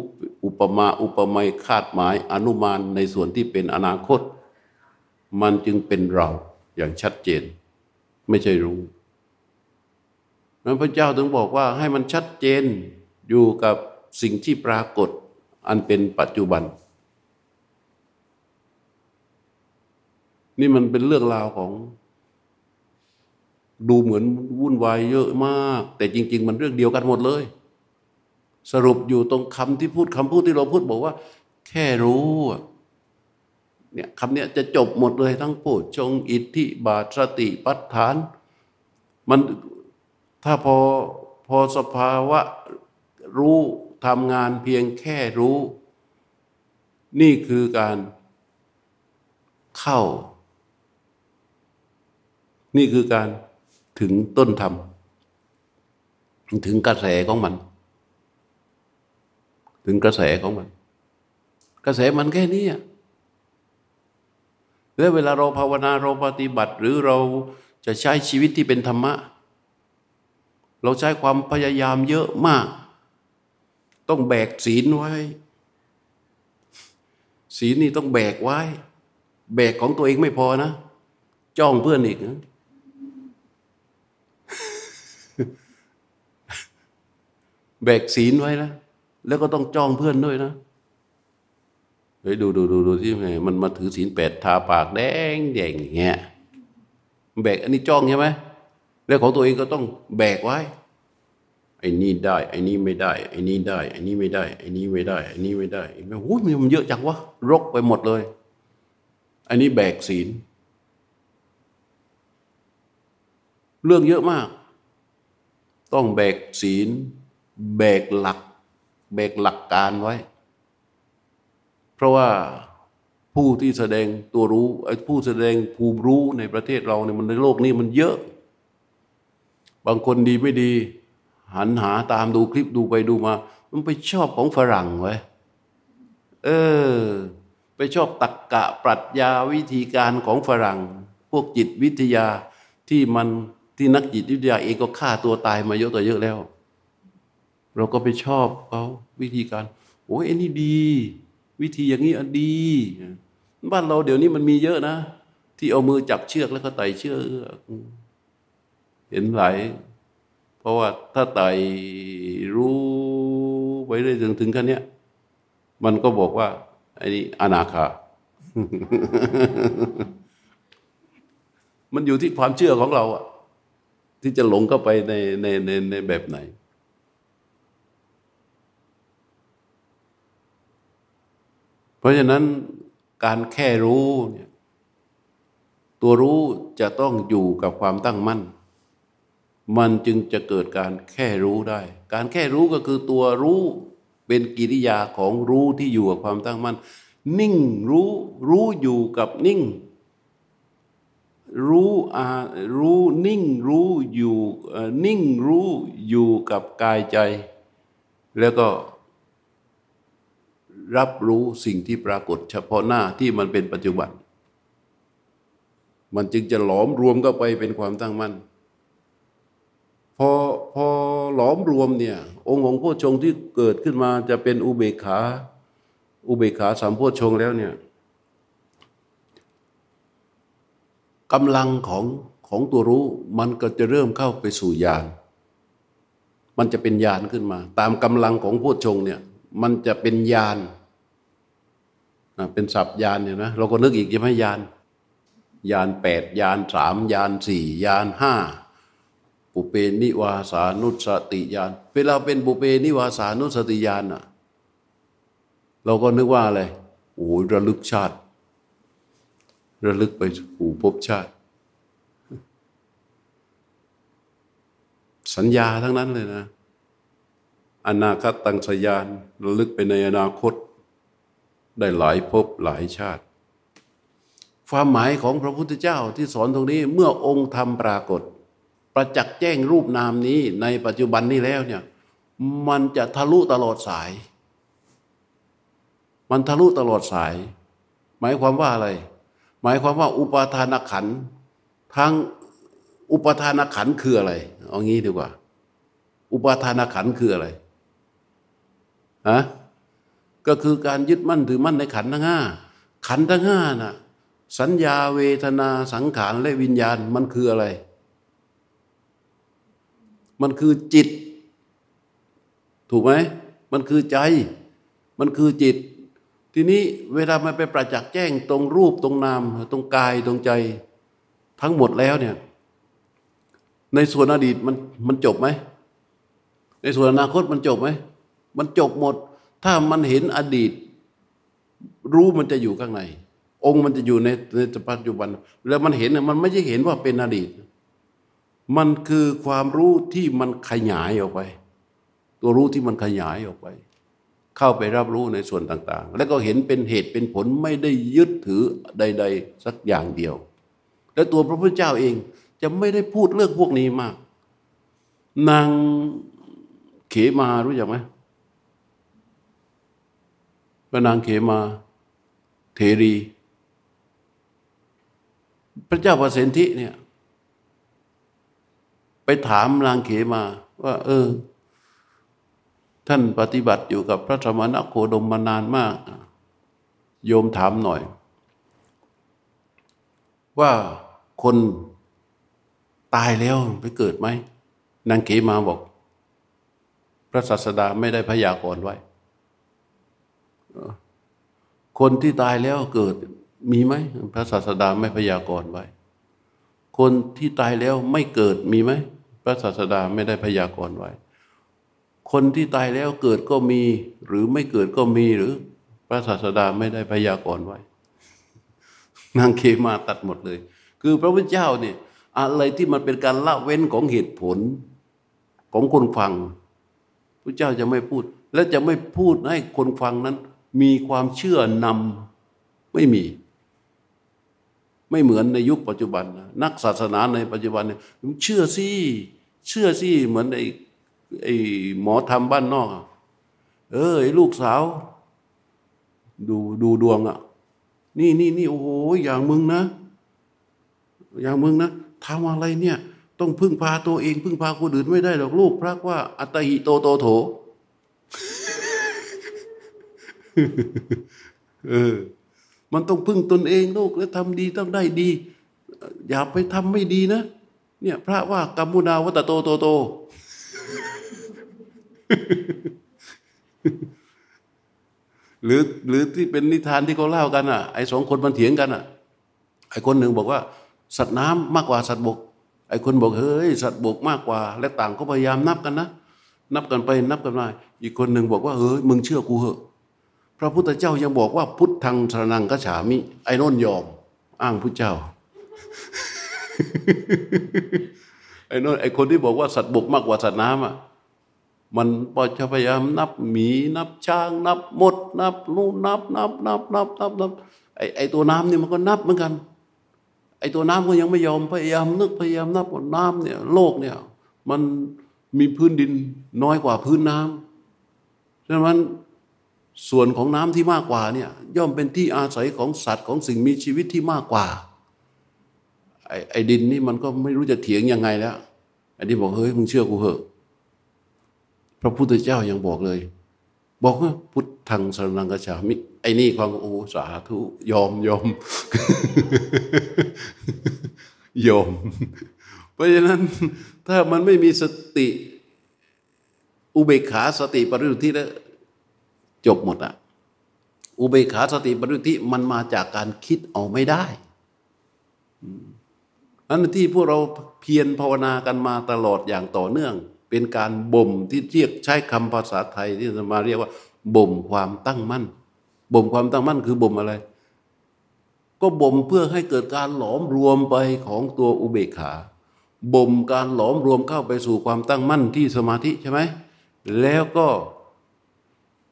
อุปมาอุปไมยคาดหมายอนุมานในส่วนที่เป็นอนาคต มันจึงเป็นเราอย่างชัดเจน ไม่ใช่รู้นั้นพระเจ้าถึงบอกว่าให้มันชัดเจน อยู่กับสิ่งที่ปรากฏอันเป็นปัจจุบัน นี่มันเป็นเรื่องราวของ ดูเหมือนวุ่นวายเยอะมาก แต่จริง ๆ มันเรื่องเดียวกันหมดเลย สรุปอยู่ตรงคำที่พูดคำพูดที่เราพูดบอกว่า แค่รู้เนี่ยคำเนี้ยจะจบหมดเลยทั้งพูดชงอิทธิบาทสติปัฏฐาน มันถ้าพอพอสภาวะ รู้ทำงานเพียงแค่รู้ นี่คือการเข้า นี่คือการถึงต้นธรรม ถึงกระแสของมัน ถึงกระแสของมัน กระแสมันแค่นี้แล้วเวลาเราภาวนาเราปฏิบัติ หรือเราจะใช้ชีวิตที่เป็นธรรมะ เราใช้ความพยายามเยอะมาก ต้องแบกศีลไว้ ศีลนี่ต้องแบกไว้ แบกของตัวเองไม่พอนะ จ้องเพื่อนอีกนะแบกศีลไว้นะแล้วก็ต้องจ้องเพื่อนด้วยนะเฮ้ยดูดูดูดูที่ไงมันมาถือศีลแปดทาปากแดงแดงอย่างเงี้ยแบกอันนี้จ้องใช่ไหมแล้วของตัวเองก็ต้องแบกไว้ อ้นี่ได้ไอ้นี่ไม่ได้ไอ้นี่ได้ไอ้นี่ไม่ได้ไอ้นี่ไม่ได้ไอ้นี่ไม่ได้โอ้ยมันเยอะจังวะรกไปหมดเลย อันนี้แบกศีลเรื่องเยอะมาก ต้องแบกศีล แบกหลัก แบกหลักการไว้ เพราะว่าผู้ที่แสดงตัวรู้ไอ้ผู้แสดงภูมิรู้ในประเทศเราเนี่ยมันในโลกนี้มันเยอะ บางคนดีไม่ดี หันหาตามดูคลิปดูไปดูมา มันไปชอบของฝรั่งไว้เออ ไปชอบตักกะปรัชญาวิธีการของฝรั่ง พวกจิตวิทยาที่มันที่นักจิตวิทยาเองก็ฆ่าตัวตายมาเยอะต่อเยอะแล้ว เราก็ไปชอบเขาวิธีการ โอ้ยอ้นี่ดี วิธีอย่างนี้อันดีบ้านเราเดี๋ยวนี้มันมีเยอะนะ ที่เอามือจับเชือกแล้วก็ไต่เชือกเห็นหลาย ราะว่าถ้าไต่รู้ไปเรื่อยถึงถึงขั้นเนี้ยมันก็บอกว่าไอ้นี่อนาคา มันอยู่ที่ความเชื่อของเราอะที่จะหลงเข้าไปในในในในแบบไหน เพราะฉะนั้นการแค่รู้เนี่ยตัวรู้จะต้องอยู่กับความตั้งมั่น มันจึงจะเกิดการแค่รู้ได้ การแค่รู้ก็คือตัวรู้เป็นกิริยาของรู้ที่อยู่กับความตั้งมั่นนิ่งรู้รู้อยู่กับนิ่ง รู้อารู้นิ่งรู้อยู่นิ่งรู้อยู่กับกายใจ แล้วก็รับรู้สิ่งที่ปรากฏเฉพาะหน้าที่มันเป็นปัจจุบัน มันจึงจะหลอมรวมเข้าไปเป็นความตั้งมั่น พอพอหลอมรวมเนี่ย องค์ของพ่อชงที่เกิดขึ้นมาจะเป็นอุเบกขา อุเบกขาสามพ่อชงแล้วเนี่ยกำลังของของตัวรู้มันก็จะเริ่มเข้าไปสู่ญาณมันจะเป็นญาณขึ้นมา ตามกำลังของพ่อชงเนี่ย มันจะเป็นญาณเป็นสับยานเนี่ยนะเราก็นึกอีกใช่ไหมยานยานแปดยานสามยานสี่ยานห้า ปุเปนิวาสานุสติยานเวลาเป็นปุเปนิวาสานุสติยานอะเราก็นึกว่าอะไรโอ้ยระลึกชาติ ระลึกไปสู่ภพชาติ สัญญาทั้งนั้นเลยนะ อนาคตังสยานระลึกไปในอนาคต ได้หลายภพหลายชาติ ความหมายของพระพุทธเจ้าที่สอนตรงนี้เมื่อองค์ธรรมปรากฏ ประจักษ์แจ้งรูปนามนี้ในปัจจุบันนี้แล้วเนี่ยมันจะทะลุตลอดสาย มันทะลุตลอดสาย หมายความว่าอะไร หมายความว่าอุปาทานขันทั้งอุปาทานขันคืออะไร เอางี้ดีกว่า อุปาทานขันคืออะไรฮะก็คือการยึดมั่นถือมั่นในขันทั้งห้าขันทั้งห้าน่ะสัญญาเวทนาสังขารและวิญญาณมันคืออะไร มันคือจิต ถูกไหมมันคือใจ มันคือจิต ทีนี้เวลามันไปประจักษ์แจ้งตรงรูปตรงนามตรงกายตรงใจ ทั้งหมดแล้วเนี่ย ในส่วนอดีตมันมันจบไหมในส่วนอนาคตมันจบไหมมันจบหมด ถ้ามันเห็นอดีต รู้มันจะอยู่ข้างใน องค์มันจะอยู่ในในปัจจุบัน แล้วมันเห็นมันไม่ใช่เห็นว่าเป็นอดีต มันคือความรู้ที่มันขยายออกไป ตัวรู้ที่มันขยายออกไป เข้าไปรับรู้ในส่วนต่าง ๆ แล้วก็เห็นเป็นเหตุเป็นผลไม่ได้ยึดถือใด ๆ สักอย่างเดียว และตัวพระพุทธเจ้าเองจะไม่ได้พูดเรื่องพวกนี้มาก นางเขมารู้จักไหมพระนางเขมาเทรี พระเจ้าประสิทธิเนี่ย ไปถามนางเขมาว่า เออ ท่านปฏิบัติอยู่กับพระธรรมนักโคดมมานานมาก โยมถามหน่อย ว่าคนตายแล้วไปเกิดไหมนางเขมาบอก พระศาสดาไม่ได้พยากรณ์ไว้ คนที่ตายแล้วเกิดมีไหมพระศาสดาไม่พยากรณ์ไว้ คนที่ตายแล้วไม่เกิดมีไหม พระศาสดาไม่ได้พยากรณ์ไว้ คนที่ตายแล้วเกิดก็มี หรือไม่เกิดก็มีหรือ พระศาสดาไม่ได้พยากรณ์ไว้ นางเคมาตัดหมดเลย คือพระพุทธเจ้าเนี่ยอะไรที่มันเป็นการละเว้นของเหตุผลของคนฟังพระเจ้าจะไม่พูด และจะไม่พูดให้คนฟังนั้น มีความเชื่อนำไม่มี ไม่เหมือนในยุคปัจจุบันนักศาสนาในปัจจุบันเนี่ยเชื่อสิ เชื่อสิเหมือนไอ้ไอ้หมอทำบ้านนอก เออไอ้ลูกสาว ดูดูดวงอะ นี่นี่นี่โอ้โหอย่างมึงนะ อย่างมึงนะทำอะไรเนี่ย ต้องพึ่งพาตัวเอง พึ่งพาคนอื่นไม่ได้หรอกลูกพระว่า อัตหิโตโตโถเออ มันต้องพึ่งตนเองลูกแล้วทำดีต้องได้ดี อย่าไปทำไม่ดีนะ เนี่ยพระว่ากรรมุนาวัตโตโตโต หรือหรือที่เป็นนิทานที่เขาเล่ากันอะไอ้สองคนมันเถียงกันอะไอ้คนหนึ่งบอกว่า สัตว์น้ำมากกว่าสัตว์บก ไอ้คนบอกเฮ้ยสัตว์บกมากกว่า และต่างก็พยายามนับกันนะนับกันไปนับกันมาอีกคนหนึ่งบอกว่าเฮ้ยมึงเชื่อกูเหอะพระพุทธเจ้ายังบอกว่าพุทธังสรนังกฉามิ ไอ้นนยอม อ้างพุทธเจ้า ไอ้นนไอ้คนที่บอกว่าสัตว์บกมากกว่าสัตว์น้ำอะมันพอจะพยายามนับหมีนับช้างนับมด นับนู่นนับ นับ นับ นับ นับนับไอ้ไอ้ตัวน้ำนี่มันก็นับเหมือนกัน ไอ้ตัวน้ำก็ยังไม่ยอมพยายามนึกพยายามนับว่าน้ำเนี่ยโลกเนี่ย มันมีพื้นดินน้อยกว่าพื้นน้ำฉะนั้นส่วนของน้ำที่มากกว่าเนี่ยย่อมเป็นที่อาศัยของสัตว์ของสิ่งมีชีวิตที่มากกว่า ไอ้ไอ้ดินนี่มันก็ไม่รู้จะเถียงยังไงแล้วไอ้ที่บอกเฮ้ยมึงเชื่อกูเหอะ พระพุทธเจ้ายังบอกเลย บอกว่าพุทธังสรนังกชามิไอ้นี่ความโอ้สาธุยอมยอมยอม เพราะฉะนั้นถ้ามันไม่มีสติ อุเบกขาสติปริยุทธิแล้วจบหมดอะอุเบกขาสติปริยุทธิมันมาจากการคิดเอาไม่ได้ อันที่พวกเราเพียรภาวนากันมาตลอดอย่างต่อเนื่อง เป็นการบ่มที่เรียกใช้คำภาษาไทยที่จะมาเรียกว่าบ่มความตั้งมั่นบ่มความตั้งมั่นคือบ่มอะไร ก็บ่มเพื่อให้เกิดการหลอมรวมไปของตัวอุเบกขาบ่มการหลอมรวมเข้าไปสู่ความตั้งมั่นที่สมาธิใช่ไหมแล้วก็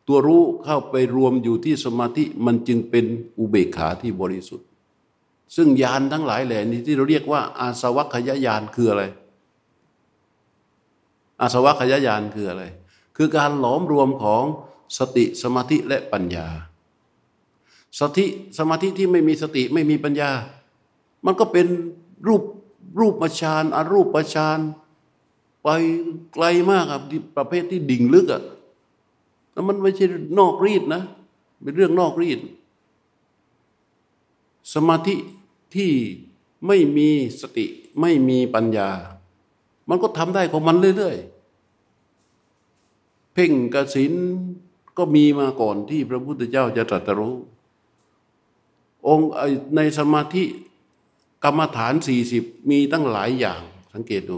ตัวรู้เข้าไปรวมอยู่ที่สมาธิมันจึงเป็นอุเบกขาที่บริสุทธิ์ ซึ่งญาณทั้งหลายแหล่นี้ที่เราเรียกว่า อาสวัคยาญาณคืออะไร อาสวัคยาญาณคืออะไร คือการหลอมรวมของสติสมาธิและปัญญา สติสมาธิที่ไม่มีสติไม่มีปัญญา มันก็เป็นรูปรูปฌานอารูปฌานไปไกลมากครับประเภทที่ดิ่งลึกอะแล้วมันไม่ใช่นอกรีดนะ เป็นเรื่องนอกรีด สมาธิ ที่ไม่มีสติไม่มีปัญญา มันก็ทำได้ของมันเรื่อยๆ เพ่งกสินก็มีมาก่อนที่พระพุทธเจ้าจะตรัสรู้องค์ในสมาธิกรรมฐานสี่สิบมีตั้งหลายอย่างสังเกตดู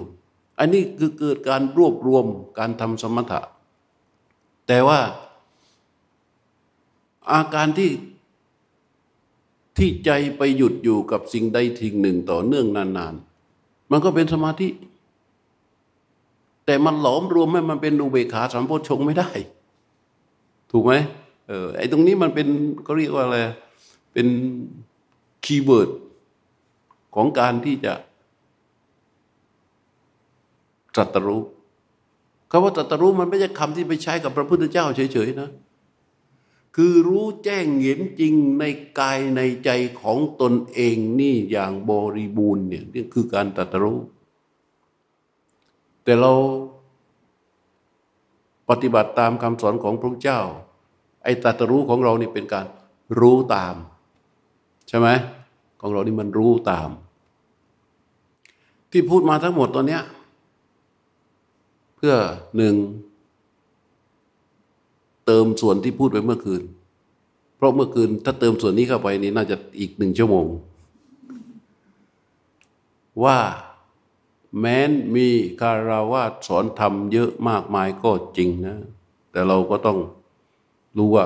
อันนี้คือเกิดการรวบรวมการทำสมถะ แต่ว่าอาการที่ ที่ใจไปหยุดอยู่กับสิ่งใดทิ้งหนึ่งต่อเนื่องนานๆ มันก็เป็นสมาธิ แต่มันหลอมรวมให้มันเป็นอุเบกขาสัมโพชงไม่ได้ ถูกไหมเออไอ้ตรงนี้มันเป็นก็เรียกว่าอะไร เป็นคีย์เวิร์ดของการที่จะตรัสรู้คำว่าตรัสรู้มันไม่ใช่คำที่ไปใช้กับพระพุทธเจ้าเฉยๆนะ คือรู้แจ้งเห็นจริงในกายในใจของตนเองนี่อย่างบริบูรณ์เนี่ยนี่คือการตรัสรู้ แต่เราปฏิบัติตามคำสอนของพระเจ้า ไอ้ตรัสรู้ของเรานี่เป็นการรู้ตาม ใช่ไหมของเรานี่มันรู้ตาม ที่พูดมาทั้งหมดตอนเนี้ยเพื่อหนึ่ง เติมส่วนที่พูดไปเมื่อคืน เพราะเมื่อคืนถ้าเติมส่วนนี้เข้าไปนี่น่าจะอีกหนึ่งชั่วโมง ว่าแม้นมีคาราวาสสอนธรรมเยอะมากมายก็จริงนะ แต่เราก็ต้องรู้ว่า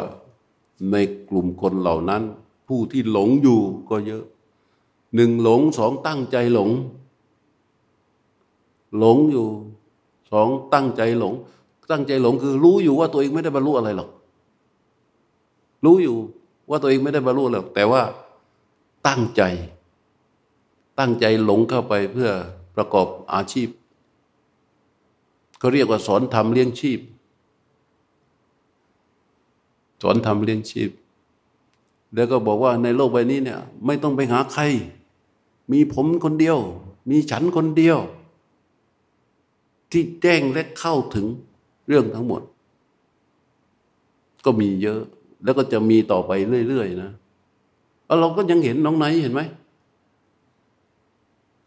ในกลุ่มคนเหล่านั้น ผู้ที่หลงอยู่ก็เยอะหนึ่งหลงสองตั้งใจหลง หลงอยู่สองตั้งใจหลง ตั้งใจหลงคือ รู้อยู่ว่าตัวเองไม่ได้บรรลุอะไรหรอก รู้อยู่ว่าตัวเองไม่ได้บรรลุหรอก แต่ว่าตั้งใจ ตั้งใจหลงเข้าไปเพื่อประกอบอาชีพเขาเรียกว่าสอนทำเลี้ยงชีพ สอนทำเลี้ยงชีพ แล้วก็บอกว่าในโลกใบนี้เนี่ย ไม่ต้องไปหาใคร มีผมคนเดียว มีฉันคนเดียว ที่แจ้งและเข้าถึง เรื่องทั้งหมด ก็มีเยอะ แล้วก็จะมีต่อไปเรื่อยๆนะแล้วเราก็ยังเห็นน้องไนเห็นไหม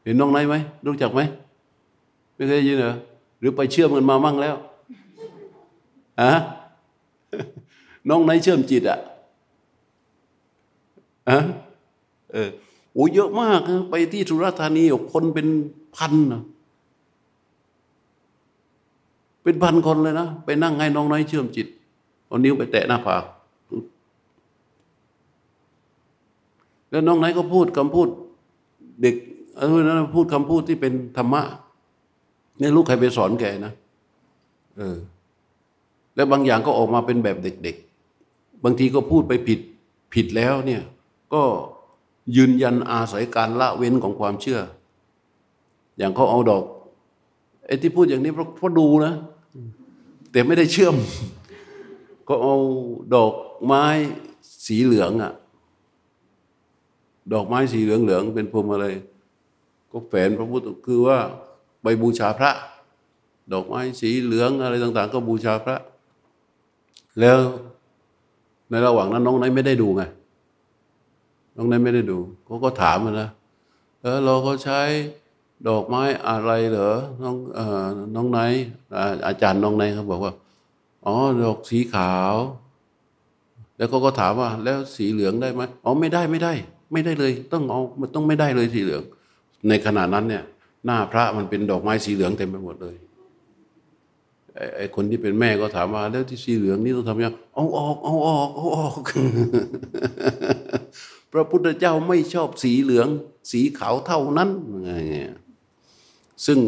เห็นน้องไนไหมรู้จักไหมไม่เคยยินเหรอหรือไปเชื่อมกันมามั่งแล้วอะน้องไนเชื่อมจิตอะอะเออโอ้เยอะมาก ไปที่สุราษฎร์ธานีคนเป็นพันนะ เป็นพันคนเลยนะ ไปนั่งให้น้องน้อยเชื่อมจิตเอานิ้วไปแตะหน้าผากแล้วน้องน้อยก็พูดคำพูด เด็กเออนั้นพูดคำพูดที่เป็นธรรมะนี่ลูกใครไปสอนแกนะเออแล้วบางอย่างก็ออกมาเป็นแบบเด็ก ๆ บางทีก็พูดไปผิดผิดแล้วเนี่ยก็ยืนยันอาศัยการละเว้นของความเชื่อ อย่างเขาเอาดอก ไอ้ที่พูดอย่างนี้เพราะเพราะดูนะ แต่ไม่ได้เชื่อม ก็เอาดอกไม้สีเหลืองอะดอกไม้สีเหลืองเหลืองเป็นพวงมาลัยก็แฝนพระพุทธคือว่าไปบูชาพระ ดอกไม้สีเหลืองอะไรต่าง ๆ ก็บูชาพระ แล้วในระหว่างนั้นน้องไหนไม่ได้ดูไงน้องไหนไม่ได้ดูเขาก็ถามมันนะเออเราก็ใช้ ดอกไม้อะไรเหรอน้องเอ่อน้องไนอาจารย์น้องไนเขาบอกว่า อ๋อ ดอกสีขาว แล้วเขาก็ถามว่า แล้วสีเหลืองได้ไหมอ๋อไม่ได้ไม่ได้ ไม่ได้เลย ต้องเอามันต้องไม่ได้เลยสีเหลือง ในขณะนั้นเนี่ย หน้าพระมันเป็นดอกไม้สีเหลืองเต็มไปหมดเลยไอ้คนที่เป็นแม่ก็ถามว่าแล้วที่สีเหลืองนี่ต้องทำยังเอาออกเอาออกเอาออกพระพุทธเจ้าไม่ชอบสีเหลือง สีขาวเท่านั้นไง ซึ่ง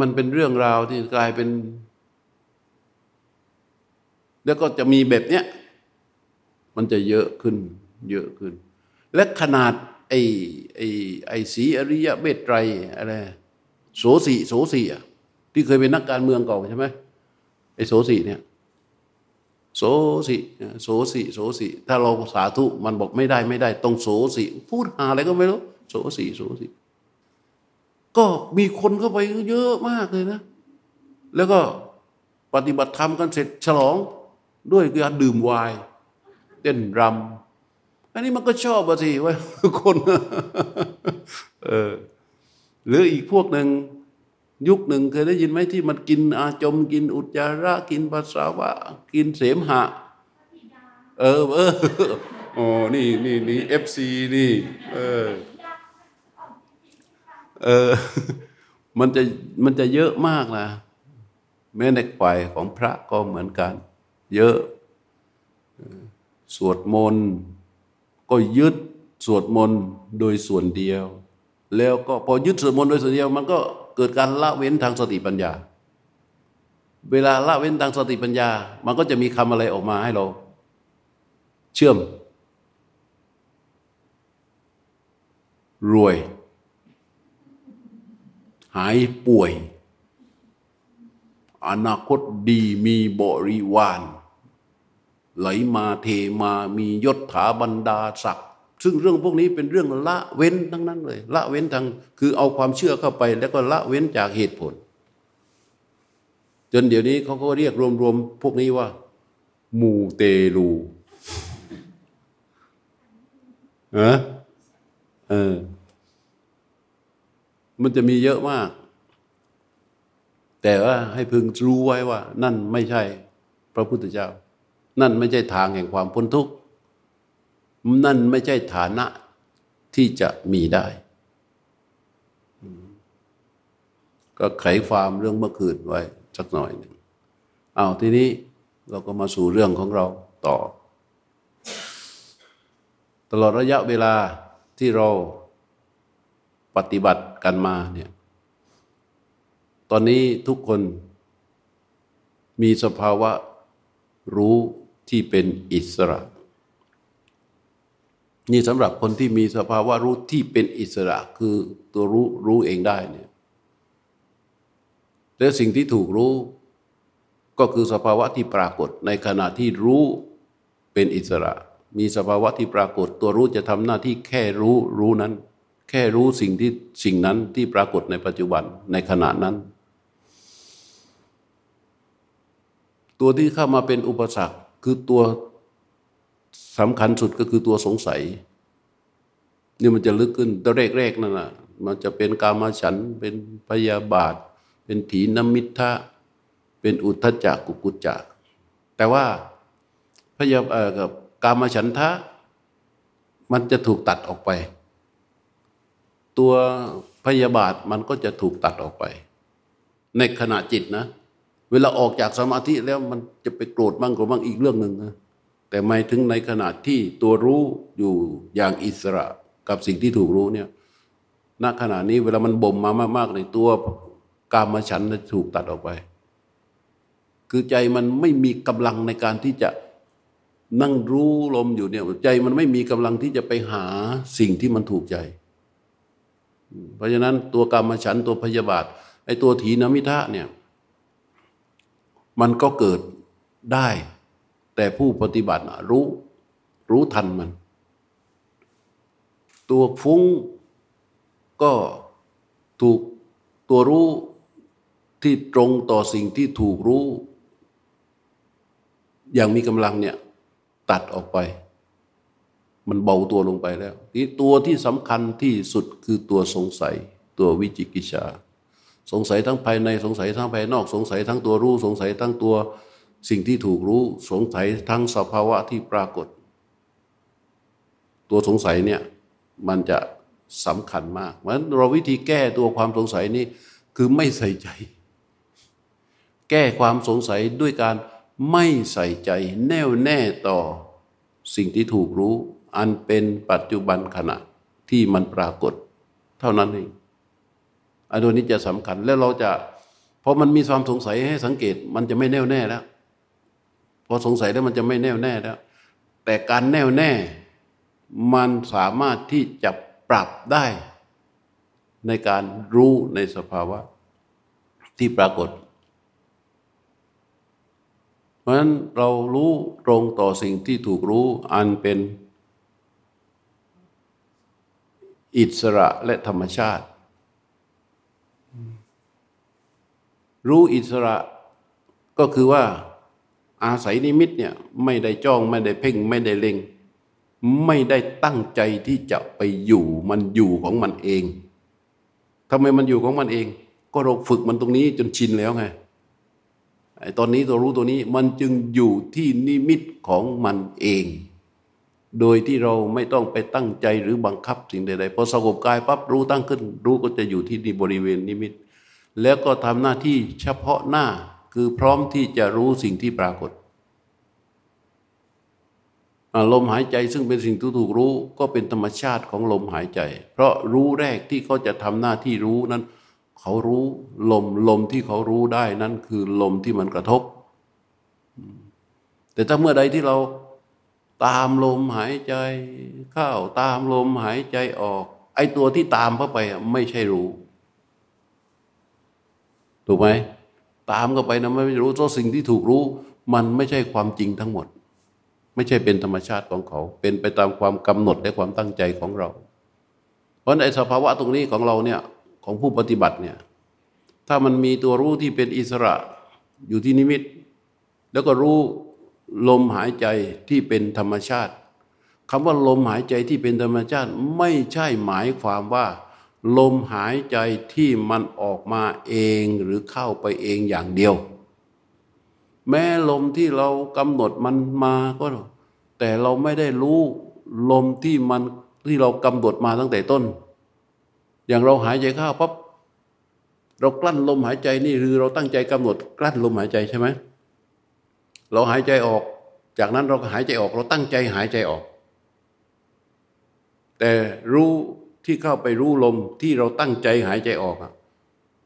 มันเป็นเรื่องราวที่กลายเป็น แล้วก็จะมีแบบเนี้ยมันจะเยอะขึ้น เยอะขึ้น และขนาดไอ้ไอ้ไอ้สีอริยะเบตไตรอะไรโสสีโสสีอะที่เคยเป็นนักการเมืองเก่าใช่ไหมไอ้โสสีเนี่ยโสสีโสสีโสสีถ้าเราสาธุมันบอกไม่ได้ไม่ได้ต้องโสสีพูดหาอะไรก็ไม่รู้โสสีโสสี ก็มีคนเข้าไปเยอะมากเลยนะ แล้วก็ปฏิบัติธรรมกันเสร็จฉลองด้วยการดื่มไวน์เต้นรำอันนี้มันก็ชอบสิว่าคนเออหรืออีกพวกหนึ่งยุคหนึ่งเคยได้ยินไหมที่มันกินอาจมกินอุจจาระกินปัสสาวะ กินเสมหะ เออเออโอ้นี่นี่นี่ FC นี่ เออ เออ มันจะมันจะเยอะมากนะแม้ในฝ่ายของพระก็เหมือนกัน เยอะ สวดมนต์ก็ยึดสวดมนต์โดยส่วนเดียว แล้วก็พอยึดสวดมนต์โดยส่วนเดียว มันก็เกิดการละเว้นทางสติปัญญา เวลาละเว้นทางสติปัญญา มันก็จะมีคำอะไรออกมาให้เรา เชื่อม รวย หายป่วย อนาคตดีมีบริวาร ไหลมาเทมามียศถาบรรดาศักดิ์ซึ่งเรื่องพวกนี้เป็นเรื่องละเว้นทั้งนั้นเลย ละเว้นทางคือเอาความเชื่อเข้าไป แล้วก็ละเว้นจากเหตุผล จนเดี๋ยวนี้เขาก็เรียกรวมๆพวกนี้ว่า มูเตลูเออเออ มันจะมีเยอะมาก แต่ว่าให้พึงรู้ไว้ว่า นั่นไม่ใช่พระพุทธเจ้า นั่นไม่ใช่ทางแห่งความพ้นทุกข์ นั่นไม่ใช่ฐานะที่จะมีได้ ก็ไขความเรื่องเมื่อคืนไว้สักหน่อยหนึ่งเอาทีนี้เราก็มาสู่เรื่องของเราต่อ ตลอดระยะเวลาที่เรา ปฏิบัติกันมาเนี่ยตอนนี้ทุกคนมีสภาวะรู้ที่เป็นอิสระ นี่สำหรับคนที่มีสภาวะรู้ที่เป็นอิสระคือตัวรู้รู้เองได้เนี่ยและสิ่งที่ถูกรู้ก็คือสภาวะที่ปรากฏในขณะที่รู้เป็นอิสระ มีสภาวะที่ปรากฏ ตัวรู้จะทำหน้าที่แค่รู้รู้นั้น แค่รู้สิ่งที่สิ่งนั้นที่ปรากฏในปัจจุบันในขณะนั้น ตัวที่เข้ามาเป็นอุปสรรคคือตัวสำคัญสุดก็คือตัวสงสัย นี่มันจะลึกขึ้นตัวแรกๆนั่นแหะมันจะเป็นกามาฉัน เป็นพยาบาท เป็นถีนมิทะเป็นอุทธจักกุกุจจะแต่ว่าพยากับกามาฉันทะ มันจะถูกตัดออกไป ตัวพยาบาทมันก็จะถูกตัดออกไป ในขณะจิตนะ เวลาออกจากสมาธิแล้วมันจะไปโกรธบ้างโกรธบ้างอีกเรื่องหนึ่งนะแต่ไม่ถึงในขณะที่ตัวรู้อยู่อย่างอิสระกับสิ่งที่ถูกรู้เนี่ยณขณะนี้เวลามันบ่มมามากๆในตัวกามฉันจะถูกตัดออกไป คือใจมันไม่มีกำลังในการที่จะนั่งรู้ลมอยู่เนี่ยใจมันไม่มีกำลังที่จะไปหาสิ่งที่มันถูกใจ เพราะฉะนั้นตัวกรรมฉันตัวพยาบาทไอ้ตัวถีนมิทะเนี่ยมันก็เกิดได้ แต่ผู้ปฏิบัติรู้รู้ทันมัน ตัวฟุ้งก็ถูกตัวรู้ที่ตรงต่อสิ่งที่ถูกรู้ อย่างมีกำลังเนี่ยตัดออกไป มันเบาตัวลงไปแล้วที่ตัวที่สำคัญที่สุดคือตัวสงสัย ตัววิจิกิจฉาสงสัยทั้งภายในสงสัยทั้งภายนอก สงสัยทั้งตัวรู้ สงสัยทั้งตัวสิ่งที่ถูกรู้ สงสัยทั้งสภาวะที่ปรากฏ ตัวสงสัยเนี่ยมันจะสำคัญมากเพราะฉะนั้นเราวิธีแก้ตัวความสงสัยนี้คือไม่ใส่ใจ แก้ความสงสัยด้วยการไม่ใส่ใจ แน่วแน่ต่อสิ่งที่ถูกรู้ อันเป็นปัจจุบันขณะที่มันปรากฏเท่านั้นเองอันนี้จะสำคัญแล้วเราจะพอมันมีความสงสัยให้สังเกตมันจะไม่แน่วแน่แล้วพอสงสัยแล้วมันจะไม่แน่วแน่แล้ว แต่การแน่วแน่ มันสามารถที่จะปรับได้ ในการรู้ในสภาวะที่ปรากฏ เพราะฉะนั้นเรารู้ตรงต่อสิ่งที่ถูกรู้อันเป็น อิสระและธรรมชาติ รู้อิสระก็คือว่าอาศัยนิมิตเนี่ยไม่ได้จ้องไม่ได้เพ่งไม่ได้เล็ง ไม่ได้ตั้งใจที่จะไปอยู่มันอยู่ของมันเองทำไมมันอยู่ของมันเอง ก็เราฝึกมันตรงนี้จนชินแล้วไงไอ้ตอนนี้ตัวรู้ตัวนี้มันจึงอยู่ที่นิมิตของมันเอง โดยที่เราไม่ต้องไปตั้งใจหรือบังคับสิ่งใดๆพอสงบกายปั๊บรู้ตั้งขึ้น รู้ก็จะอยู่ที่บริเวณนิมิต แล้วก็ทำหน้าที่เฉพาะหน้าคือพร้อมที่จะรู้สิ่งที่ปรากฏลมหายใจซึ่งเป็นสิ่งที่ถูกรู้ก็เป็นธรรมชาติของลมหายใจ เพราะรู้แรกที่เขาจะทำหน้าที่รู้นั้น เขารู้ลมลมที่เขารู้ได้นั่นคือลมที่มันกระทบ แต่ถ้าเมื่อใดที่เรา ตามลมหายใจเข้าตามลมหายใจออก ไอ้ตัวที่ตามเข้าไปไม่ใช่รู้ ถูกไหมตามเข้าไปนะไม่รู้เพราะสิ่งที่ถูกรู้ มันไม่ใช่ความจริงทั้งหมด ไม่ใช่เป็นธรรมชาติของเขา เป็นไปตามความกำหนดและความตั้งใจของเรา เพราะในสภาวะตรงนี้ของเราเนี่ยของผู้ปฏิบัติเนี่ยถ้ามันมีตัวรู้ที่เป็นอิสระอยู่ที่นิมิต แล้วก็รู้ ลมหายใจที่เป็นธรรมชาติคำว่าลมหายใจที่เป็นธรรมชาติไม่ใช่หมายความว่า ลมหายใจที่มันออกมาเองหรือเข้าไปเองอย่างเดียว แม้ลมที่เรากำหนดมันมาก็ แต่เราไม่ได้รู้ลมที่มันที่เรากำหนดมาตั้งแต่ต้น อย่างเราหายใจเข้าปั๊บเรากลั้นลมหายใจนี่คือเราตั้งใจกำหนดกลั้นลมหายใจใช่ไหม เราหายใจออก จากนั้นเราก็หายใจออก เราตั้งใจหายใจออก แต่รู้ที่เข้าไปรู้ลมที่เราตั้งใจหายใจออก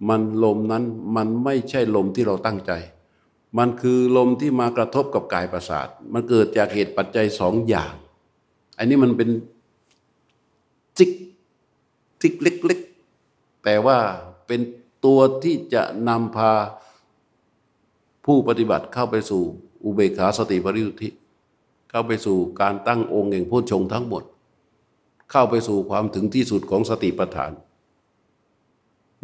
มันลมนั้นมันไม่ใช่ลมที่เราตั้งใจ มันคือลมที่มากระทบกับกายประสาท มันเกิดจากเหตุปัจจัยสองอย่าง อันนี้มันเป็นจิกทิกเล็กๆ แต่ว่าเป็นตัวที่จะนำพาผู้ปฏิบัติเข้าไปสู่ อุเบกขาสติปริยุทธิ เข้าไปสู่การตั้งองค์แห่งพุทธชงทั้งหมด เข้าไปสู่ความถึงที่สุดของสติปัฏฐาน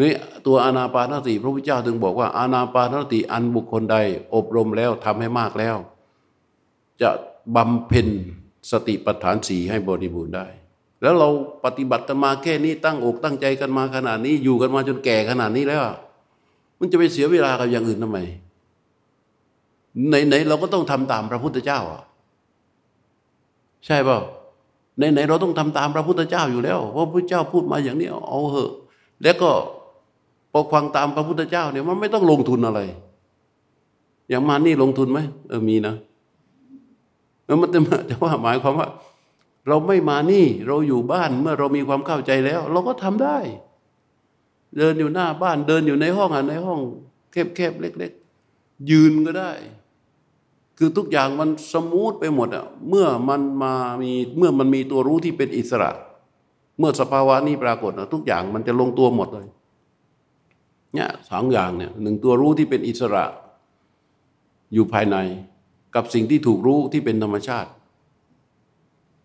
นี่ตัวอานาปานสติพระพุทธเจ้าถึงบอกว่า อานาปานสติอันบุคคลใด อบรมแล้วทำให้มากแล้ว จะบำเพ็ญสติปัฏฐานสี่ให้บริบูรณ์ได้ แล้วเราปฏิบัติมาแค่นี้ตั้งอกตั้งใจกันมาขนาดนี้อยู่กันมาจนแก่ขนาดนี้แล้ว มันจะไปเสียเวลากับอย่างอื่นทำไม ไหนๆเราก็ต้องทำตามพระพุทธเจ้าอะใช่เปล่าไหนๆเราต้องทำตามพระพุทธเจ้าอยู่แล้วเพราะพระเจ้าพูดมาอย่างนี้เอาเหอะ แล้วก็พอฟังตามพระพุทธเจ้าเนี่ยมันไม่ต้องลงทุนอะไร อย่างมานี่ลงทุนไหมเออมีนะแล้วมันจะว่าหมายความว่า เราไม่มานี่เราอยู่บ้านเมื่อเรามีความเข้าใจแล้ว เราก็ทำได้ เดินอยู่หน้าบ้านเดินอยู่ในห้องอะในห้องแคบๆเล็ก ๆ ยืนก็ได้ คือทุกอย่างมัน smooth ไปหมดอะเมื่อมันมามีเมื่อมันมีตัวรู้ที่เป็นอิสระ เมื่อสภาวะนี้ปรากฏทุกอย่างมันจะลงตัวหมดเลยเนี่ยสองอย่างเนี่ยหนึ่งตัวรู้ที่เป็นอิสระ อยู่ภายในกับสิ่งที่ถูกรู้ที่เป็นธรรมชาติ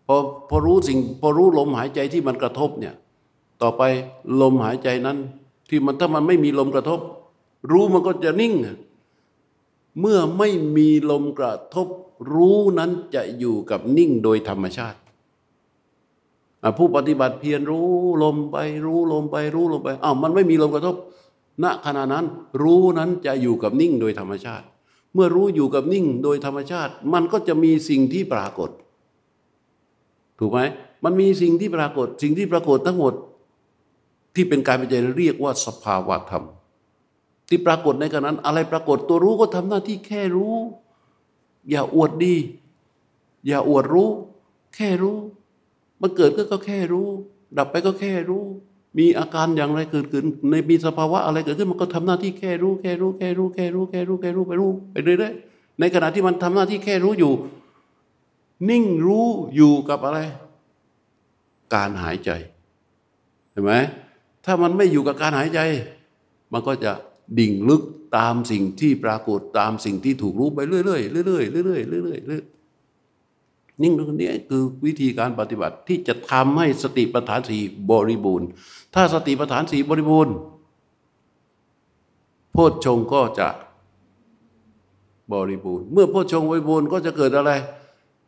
พอพอรู้สิ่งพอรู้ลมหายใจที่มันกระทบเนี่ยต่อไปลมหายใจนั้น ที่มันถ้ามันไม่มีลมกระทบ รู้มันก็จะนิ่ง เมื่อไม่มีลมกระทบรู้นั้นจะอยู่กับนิ่งโดยธรรมชาติ ผู้ปฏิบัติเพียรรู้ลมไปรู้ลมไปรู้ลมไปอ้าวมันไม่มีลมกระทบ ณขณะนั้น รู้นั้นจะอยู่กับนิ่งโดยธรรมชาติ เมื่อรู้อยู่กับนิ่งโดยธรรมชาติ มันก็จะมีสิ่งที่ปรากฏ ถูกไหมมันมีสิ่งที่ปรากฏ สิ่งที่ปรากฏทั้งหมด ที่เป็นการวิจัยเรียกว่าสภาวะธรรม ที่ปรากฏในขณะนั้น อะไรปรากฏตัวรู้ก็ทำหน้าที่แค่รู้ อย่าอวดดี อย่าอวดรู้ แค่รู้ มันเกิดก็แค่รู้ ดับไปก็แค่รู้ มีอาการอย่างไรเกิดขึ้นในมีสภาวะอะไรเกิดขึ้นมันก็ทำหน้าที่แค่รู้ แค่รู้ แค่รู้ แค่รู้ แค่รู้ แค่รู้ไปรู้ไปเรื่อยๆในขณะที่มันทำหน้าที่แค่รู้อยู่ นิ่งรู้อยู่กับอะไร การหายใจเห็นไหมถ้ามันไม่อยู่กับการหายใจ มันก็จะ ดิ่งลึกตามสิ่งที่ปรากฏตามสิ่งที่ถูกรู้ไปเรื่อยๆเรื่อยๆเรื่อยๆเรื่อยๆเรื่อยๆนิ่งตรงนี้คือวิธีการปฏิบัติที่จะทำให้สติปัฏฐานสีบริบูรณ์ ถ้าสติปัฏฐานสีบริบูรณ์โพชฌงก็จะบริบูรณ์เมื่อโพชฌงบริบูรณ์ก็จะเกิดอะไร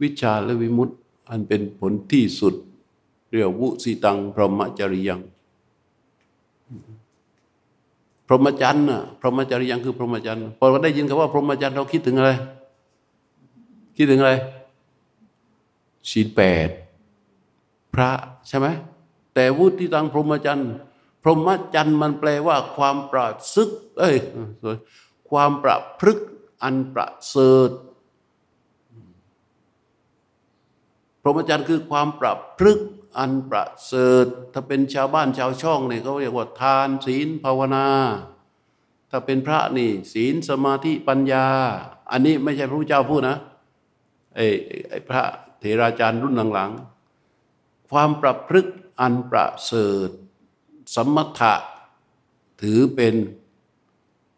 วิชาและวิมุตติอันเป็นผลที่สุด เรียกวุสิตังพรหมจริยัง พรหมจรรย์น่ะพรหมจริยังคือพรหมจรรย์พอเราได้ยินคำว่าพรหมจรรย์เราคิดถึงอะไร คิดถึงอะไรศีลแปดพระใช่ไหมแต่วุฒิตังพรหมจรรย์พรหมจรรย์มันแปลว่า ความประซึก เอ้ยความประพฤกอันประเสริฐพรหมจรรย์คือความประพฤก อันประเสริฐถ้าเป็นชาวบ้านชาวช่องเนี่ยเขาเรียกว่าทานศีลภาวนา ถ้าเป็นพระนี่ ศีลสมาธิปัญญา อันนี้ไม่ใช่พระพุทธเจ้าพูดนะไอ้ไอ้พระเถราจารย์รุ่นหลังๆ ความประพฤกอันประเสริฐสมถะถือเป็น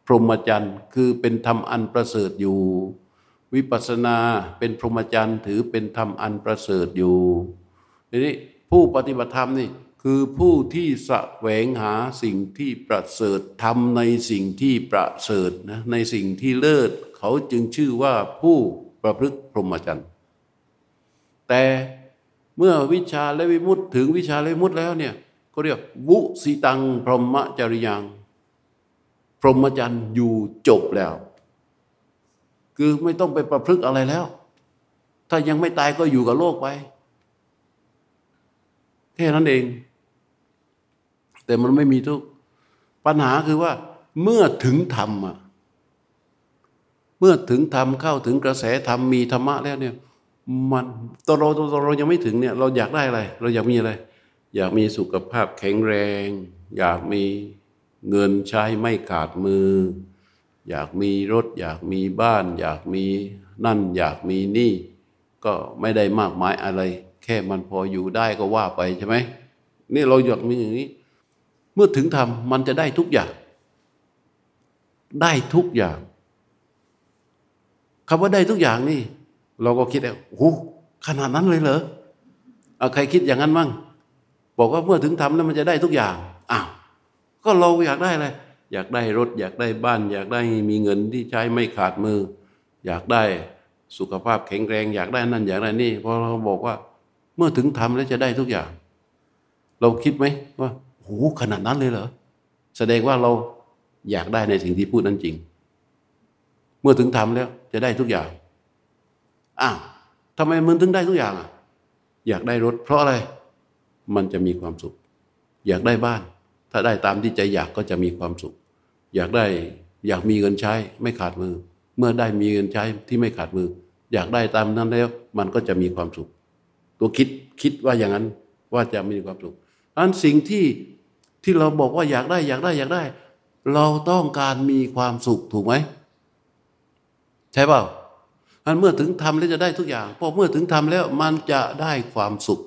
พรหมจรรย์คือเป็นธรรมอันประเสริฐอยู่ วิปัสสนาเป็นพรหมจรรย์ถือเป็นธรรมอันประเสริฐอยู่ทีนี้ ผู้ปฏิบัติธรรมนี่คือผู้ที่สะแหวงหาสิ่งที่ประเสริฐทำในสิ่งที่ประเสริฐนะในสิ่งที่เลิศ เขาจึงชื่อว่าผู้ประพฤติพรหมจรรย์แต่เมื่อวิชาและวิมุตถึงวิชาและวิมุตแล้วเนี่ยก็เรียกวุสิตังพรหมจริยัง พรหมจรรย์อยู่จบแล้ว คือไม่ต้องไปประพฤกอะไรแล้ว ถ้ายังไม่ตายก็อยู่กับโลกไป แค่นั้นเอง แต่มันไม่มีทุกปัญหาคือว่า เมื่อถึงธรรมอะเมื่อถึงธรรมเข้าถึงกระแสธรรมมีธรรมะแล้วเนี่ย มันตัวเราตัวเรายังไม่ถึงเนี่ย เราอยากได้อะไร เราอยากมีอะไร อยากมีสุขภาพแข็งแรง อยากมีเงินใช้ไม่ขาดมือ อยากมีรถ อยากมีบ้าน อยากมีนั่น อยากมีนี่ ก็ไม่ได้มากมายอะไร ค่มันพออยู่ได้ก็ว่าไปใช่ไหมนี่เราอยากมีอย่างนี้ เมื่อถึงทำมันจะได้ทุกอย่าง ได้ทุกอย่างคำว่าได้ทุกอย่างนี่ เราก็คิดแล้วโอ้ขนาดนั้นเลยเหรอเอาใครคิดอย่างนั้นมั่งบอกว่าเมื่อถึงทำแล้วมันจะได้ทุกอย่างอ้าวก็เราอยากได้อะไรอยากได้รถ อยากได้บ้าน อยากได้มีเงินที่ใช้ไม่ขาดมือ อยากได้สุขภาพแข็งแรง อยากได้นั่นอยากได้นี่พอเราบอกว่า เมื่อถึงทำแล้วจะได้ทุกอย่าง เราคิดไหมว่าโอ้ขนาดนั้นเลยเหรอแสดงว่าเราอยากได้ในสิ่งที่พูดนั้นจริง เมื่อถึงทำแล้วจะได้ทุกอย่างอ้าวทำไมมึงถึงได้ทุกอย่างอะ อยากได้รถ เพราะอะไร มันจะมีความสุข อยากได้บ้าน ถ้าได้ตามที่ใจอยากก็จะมีความสุข อยากได้อยากมีเงินใช้ไม่ขาดมือ เมื่อได้มีเงินใช้ที่ไม่ขาดมือ อยากได้ตามนั้นแล้ว มันก็จะมีความสุข ตัวคิดคิดว่าอย่างนั้นว่าจะมีความสุขอันสิ่งที่ที่เราบอกว่าอยากได้อยากได้อยากได้ เราต้องการมีความสุขถูกไหมใช่เปล่าอันเมื่อถึงทำแล้วจะได้ทุกอย่างพอเมื่อถึงทำแล้วมันจะได้ความสุข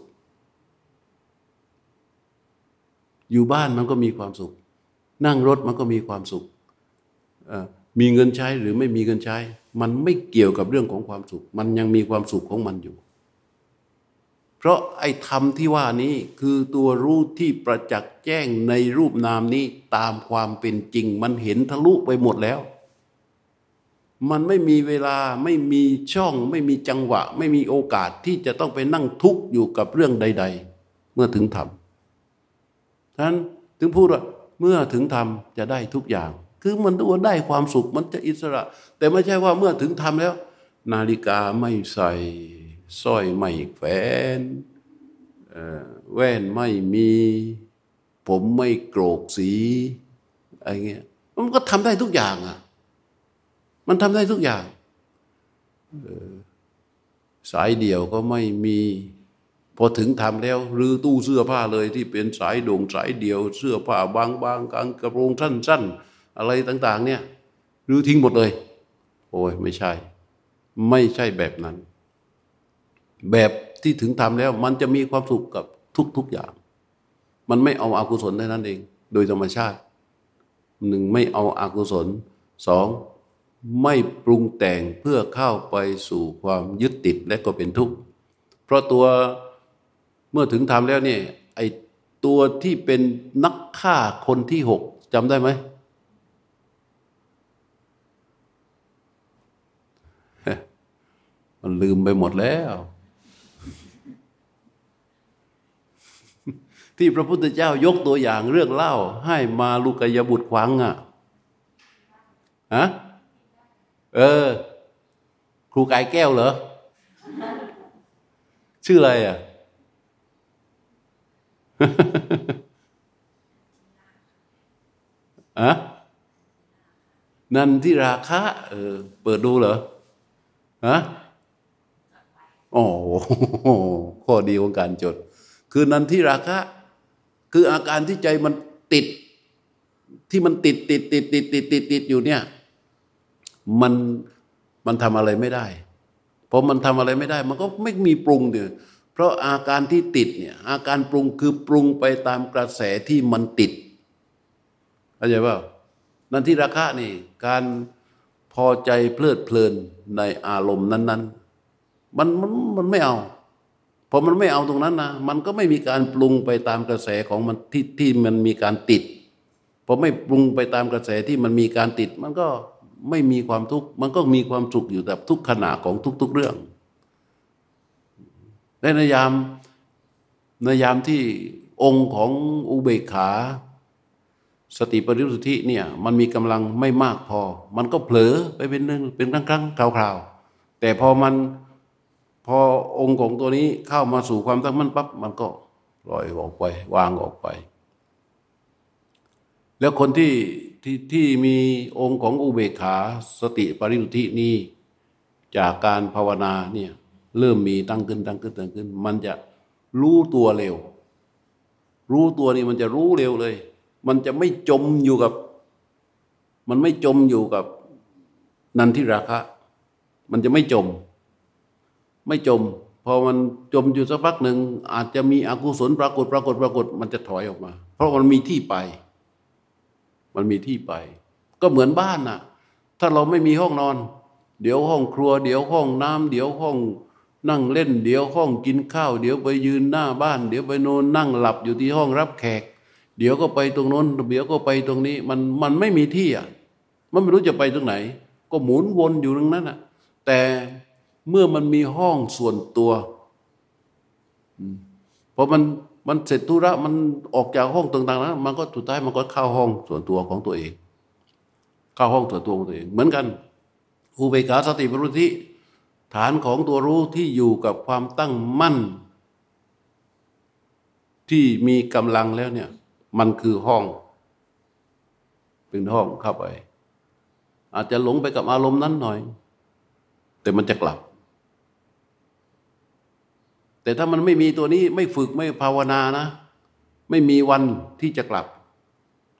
อยู่บ้านมันก็มีความสุข นั่งรถมันก็มีความสุขมีเงินใช้หรือไม่มีเงินใช้ มันไม่เกี่ยวกับเรื่องของความสุข มันยังมีความสุขของมันอยู่ เพราะไอ้ธรรมที่ว่านี้คือตัวรู้ที่ประจักษ์แจ้งในรูปนามนี้ตามความเป็นจริง มันเห็นทะลุไปหมดแล้ว มันไม่มีเวลาไม่มีช่อง ไม่มีจังหวะ ไม่มีโอกาสที่จะต้องไปนั่งทุกข์อยู่กับเรื่องใด ๆ เมื่อถึงธรรมฉะนั้นถึงพูดว่าเมื่อถึงธรรมจะได้ทุกอย่าง คือมันตัวได้ความสุขมันจะอิสระ แต่ไม่ใช่ว่าเมื่อถึงทำแล้ว นาฬิกาไม่ใส่ สร้อยไม่แขวนแว่นไม่มี ผมไม่โกรกสีอะไรเงี้ยมันก็ทำได้ทุกอย่างอะ มันทำได้ทุกอย่างสายเดี่ยวก็ไม่มี พอถึงทำแล้วรื้อตู้เสื้อผ้าเลยที่เป็นสายโด่งสายเดี่ยว เสื้อผ้าบางๆกางกระโปรงสั้น ๆ อะไรต่าง ๆ เนี่ยรื้อทิ้งหมดเลย โอ้ยไม่ใช่ ไม่ใช่แบบนั้น แบบที่ถึงทำแล้ว มันจะมีความสุขกับทุก ๆอย่าง มันไม่เอาอากุศลได้นั้นเอง โดยธรรมชาติหนึ่งไม่เอาอากุศลสองไม่ปรุงแต่งเพื่อเข้าไปสู่ความยึดติดและก็เป็นทุกข์เพราะตัวเมื่อถึงทำแล้วเนี่ยไอตัวที่เป็นนักฆ่าคนที่หกจำได้ไหมมันลืมไปหมดแล้ว ที่พระพุทธเจ้ายกตัวอย่างเรื่องเล่า ให้มาลูกยบุตรควังอะฮะเออ ครูกายแก้วเหรอ ชื่ออะไรอะอะนันทิราคะเออ เปิดดูเหรอฮะโอ้ข้อดีของการจด คือนันทิราคะ คืออาการที่ใจมันติด ที่มันติดติดติดติดติดติดติดอยู่เนี่ย มันมันทำอะไรไม่ได้พอมันทำอะไรไม่ได้ มันก็ไม่มีปรุงเดียเพราะอาการที่ติดเนี่ยอาการปรุงคือปรุงไปตามกระแสที่มันติดเข้าใจป่านั่นทิราคะนี่ การพอใจเพลิดเพลินในอารมณ์นั้น ๆ มันมันมันไม่เอา พอมันไม่เอาตรงนั้นนะมันก็ไม่มีการปรุงไปตามกระแสของมันที่ที่มันมีการติดพอไม่ปรุงไปตามกระแสที่มันมีการติด มันก็ไม่มีความทุกข์มันก็มีความสุขอยู่แต่ทุกขณะของทุก ๆเรื่องในนยามในยามที่องค์ของอุเบกขา สติปริสุทธิเนี่ยมันมีกำลังไม่มากพอ มันก็เผลอไปเป็นเรื่องเป็นครั้งครั้งคราวๆแต่พอมัน พอองค์ของตัวนี้เข้ามาสู่ความตั้งมั่นปั๊บมันก็ลอยออกไป วางออกไป แล้วคนที่ที่ที่มีองค์ของอุเบกขาสติปริสุทธินี้จากการภาวนาเนี่ยเริ่มมีตั้งขึ้นตั้งขึ้นตั้งขึ้น มันจะรู้ตัวเร็ว รู้ตัวนี่มันจะรู้เร็วเลย มันจะไม่จมอยู่กับ มันไม่จมอยู่กับนันทิราคะ มันจะไม่จม ไม่จม พอมันจมอยู่สักพักหนึ่งอาจจะมีอกุศลปรากฏปรากฏปรากฏมันจะถอยออกมา เพราะมันมีที่ไป มันมีที่ไป ก็เหมือนบ้านน่ะ ถ้าเราไม่มีห้องนอน เดี๋ยวห้องครัว เดี๋ยวห้องน้ำเดี๋ยวห้องนั่งเล่น เดี๋ยวห้องกินข้าว เดี๋ยวไปยืนหน้าบ้าน เดี๋ยวไปโนนนั่งหลับอยู่ที่ห้องรับแขก เดี๋ยวก็ไปตรงโน้น เดี๋ยวก็ไปตรงนี้ มันมันไม่มีที่อะ มันไม่รู้จะไปตรงไหน ก็หมุนวนอยู่ตรงนั้นอะ แต่ เมื่อมันมีห้องส่วนตัวพอมันมันเสร็จธุระมันออกจากห้องต่างๆนะมันก็สุดท้ายมันก็เข้าห้องส่วนตัวของตัวเอง เข้าห้องส่วนตัวของตัวเอง เหมือนกันอุเบกขาสติปรุธิฐานของตัวรู้ที่อยู่กับความตั้งมั่น ที่มีกำลังแล้วเนี่ย มันคือห้อง เป็นห้องเข้าไป อาจจะหลงไปกับอารมณ์นั้นหน่อย แต่มันจะกลับ แต่ถ้ามันไม่มีตัวนี้ไม่ฝึกไม่ภาวนานะ ไม่มีวันที่จะกลับ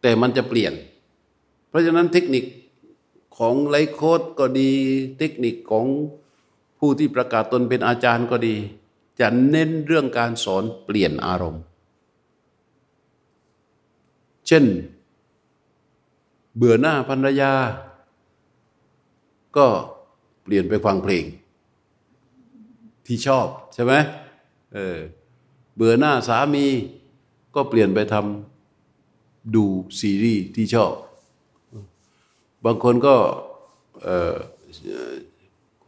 แต่มันจะเปลี่ยน เพราะฉะนั้นเทคนิคของไลโคดก็ดี เทคนิคของผู้ที่ประกาศตนเป็นอาจารย์ก็ดี จะเน้นเรื่องการสอนเปลี่ยนอารมณ์ เช่น เบื่อหน้าภรรยา ก็เปลี่ยนไปฟังเพลงที่ชอบใช่ไหม เออเบื่อหน้าสามีก็เปลี่ยนไปทำดูซีรีส์ที่ชอบ บางคนก็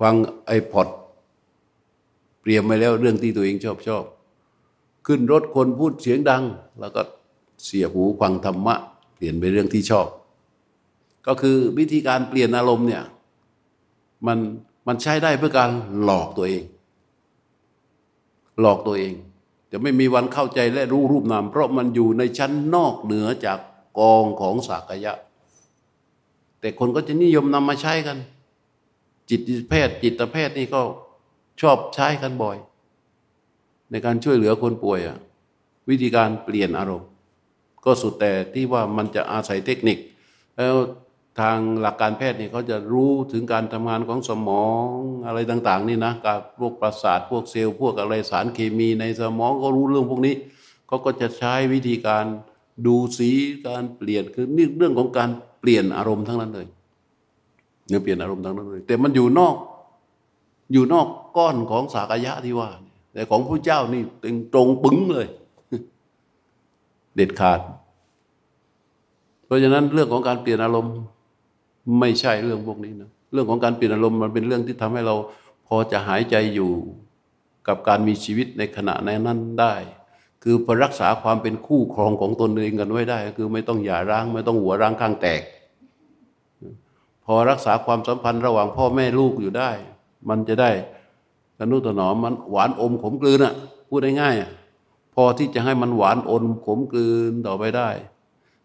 ฟังไอพอดเตรียมไว้แล้วเรื่องที่ตัวเองชอบชอบ ขึ้นรถคนพูดเสียงดัง แล้วก็เสียหูฟังธรรมะ เปลี่ยนไปเรื่องที่ชอบ ก็คือวิธีการเปลี่ยนอารมณ์เนี่ยมันมันใช้ได้เพื่อการหลอกตัวเอง หลอกตัวเอง จะไม่มีวันเข้าใจและรู้รูปนาม เพราะมันอยู่ในชั้นนอกเหนือจากกองของสากยะ แต่คนก็จะนิยมนำมาใช้กัน จิตแพทย์จิตแพทย์นี่ก็ชอบใช้กันบ่อย ในการช่วยเหลือคนป่วยอะวิธีการเปลี่ยนอารมณ์ ก็สุดแต่ที่ว่ามันจะอาศัยเทคนิคแล้ว ทางหลักการแพทย์นี่เขาจะรู้ถึงการทำงานของสมองอะไรต่าง ๆ นี่นะกับพวกประสาทพวกเซลล์พวกอะไรสารเคมีในสมองก็รู้เรื่องพวกนี้เขาก็จะใช้วิธีการดูสีการเปลี่ยนคือนี่เรื่องของการเปลี่ยนอารมณ์ทั้งนั้นเลยเนี่ยเปลี่ยนอารมณ์ทั้งนั้นเลยแต่มันอยู่นอก อยู่นอกก้อนของสากยะที่ว่า แต่ของพระเจ้านี่ตรงปึ้งเลย เด็ดขาด เพราะฉะนั้นเรื่องของการเปลี่ยนอารมณ์ ไม่ใช่เรื่องพวกนี้นะเรื่องของการเปลี่ยนอารมณ์มันเป็นเรื่องที่ทำให้เราพอจะหายใจอยู่กับการมีชีวิตในขณะนั้นได้ คือพอรักษาความเป็นคู่ครองของตนเองกันไว้ได้ คือไม่ต้องหย่าร้างไม่ต้องหัวร้างข้างแตก พอรักษาความสัมพันธ์ระหว่างพ่อแม่ลูกอยู่ได้ มันจะได้ทนุถนอมมันหวานอมขมกลืนอะพูดง่ายๆพอที่จะให้มันหวานอมขมกลืนต่อไปได้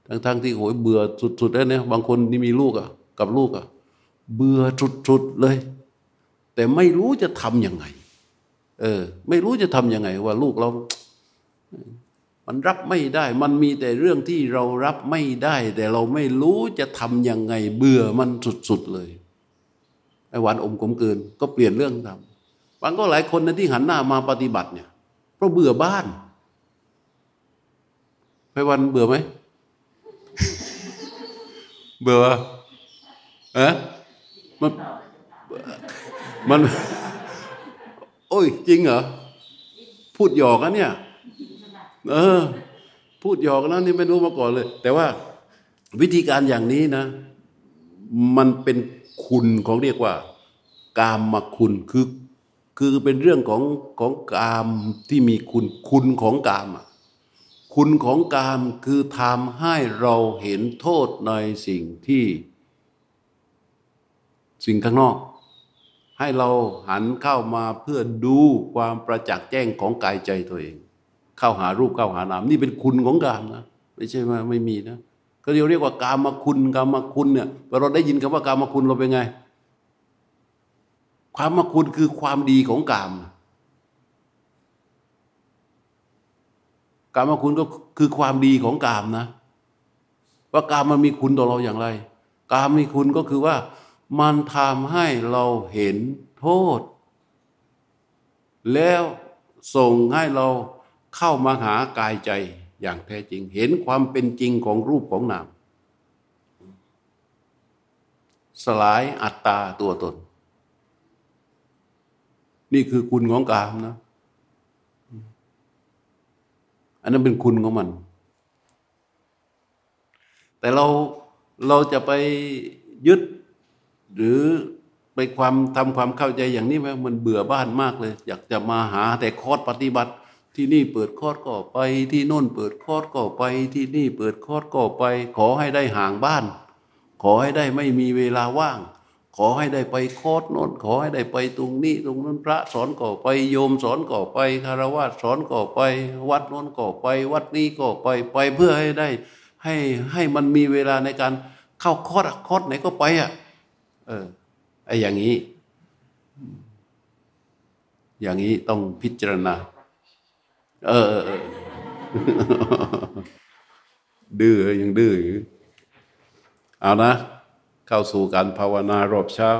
ทั้งๆที่โหยเบื่อสุดๆแล้วเนี่ยบางคนที่มีลูกอะ กับลูกอะเบื่อสุดๆเลย แต่ไม่รู้จะทำยังไง เออ ไม่รู้จะทำยังไง ว่าลูกเรา มันรับไม่ได้ มันมีแต่เรื่องที่เรารับไม่ได้ แต่เราไม่รู้จะทำยังไง เบื่อมันสุดๆเลยไอ้หวานอมกลมเกิน ก็เปลี่ยนเรื่องทำบางก็หลายคนนะที่หันหน้ามาปฏิบัติเนี่ยเพราะเบื่อบ้านไปวันเบื่อไหม เบื่อ เอะมันมันโอ้ย จริงเหรอ พูดหยอกนะเนี่ย เออ พูดหยอกนะนี่ไม่รู้มาก่อนเลย แต่ว่าวิธีการอย่างนี้นะ มันเป็นคุณของเรียกว่า กามมาคุณคือคือเป็นเรื่องของของกามที่มีคุณคุณของกามคุณของกามคือทำให้เราเห็นโทษในสิ่งที่ สิ่งข้างนอก ให้เราหันเข้ามาเพื่อดูความประจักษ์แจ้งของกายใจตัวเอง เข้าหารูปเข้าหานามนี่เป็นคุณของกามนะไม่ใช่ว่าไม่มีนะก็เรียกเรียกว่ากามคุณกามคุณเนี่ยพอเราได้ยินคำว่ากามคุณเราเป็นไง ความมคุณคือความดีของกามกามคุณก็คือความดีของกามนะ ว่ากามมันมีคุณต่อเราอย่างไร กามมีคุณก็คือว่า มันทำให้เราเห็นโทษ แล้วส่งให้เราเข้ามาหากายใจอย่างแท้จริง เห็นความเป็นจริงของรูปของนาม สลายอัตตาตัวตน นี่คือคุณของกามนะ อันนั้นเป็นคุณของมัน แต่เราเราจะไปยึด หรือไปความทำความเข้าใจอย่างนี้ไหมมันเบื่อบ้านมากเลย อยากจะมาหาแต่คอร์สปฏิบัติ ที่นี่เปิดคอร์สก็ไป ที่โน่นเปิดคอร์สก็ไป ที่นี่เปิดคอร์สก็ไป ขอให้ได้ห่างบ้าน ขอให้ได้ไม่มีเวลาว่าง ขอให้ได้ไปคอร์สโน่นขอให้ได้ไปตรงนี้ตรงนั้นพระสอนก่อไปโยมสอนก่อไปคารวะสอนก่อไป วัดโน่นก่อไป วัดนี้ก่อไปไปเพื่อให้ได้ให้ให้มันมีเวลาในการเข้าคอร์สคอร์สไหนก็ไปอะ เออไอ้อย่างนี้ อย่างนี้ต้องพิจารณา เออดื้อยังดื้ออยู่เอานะ เข้าสู่การภาวนารอบเช้า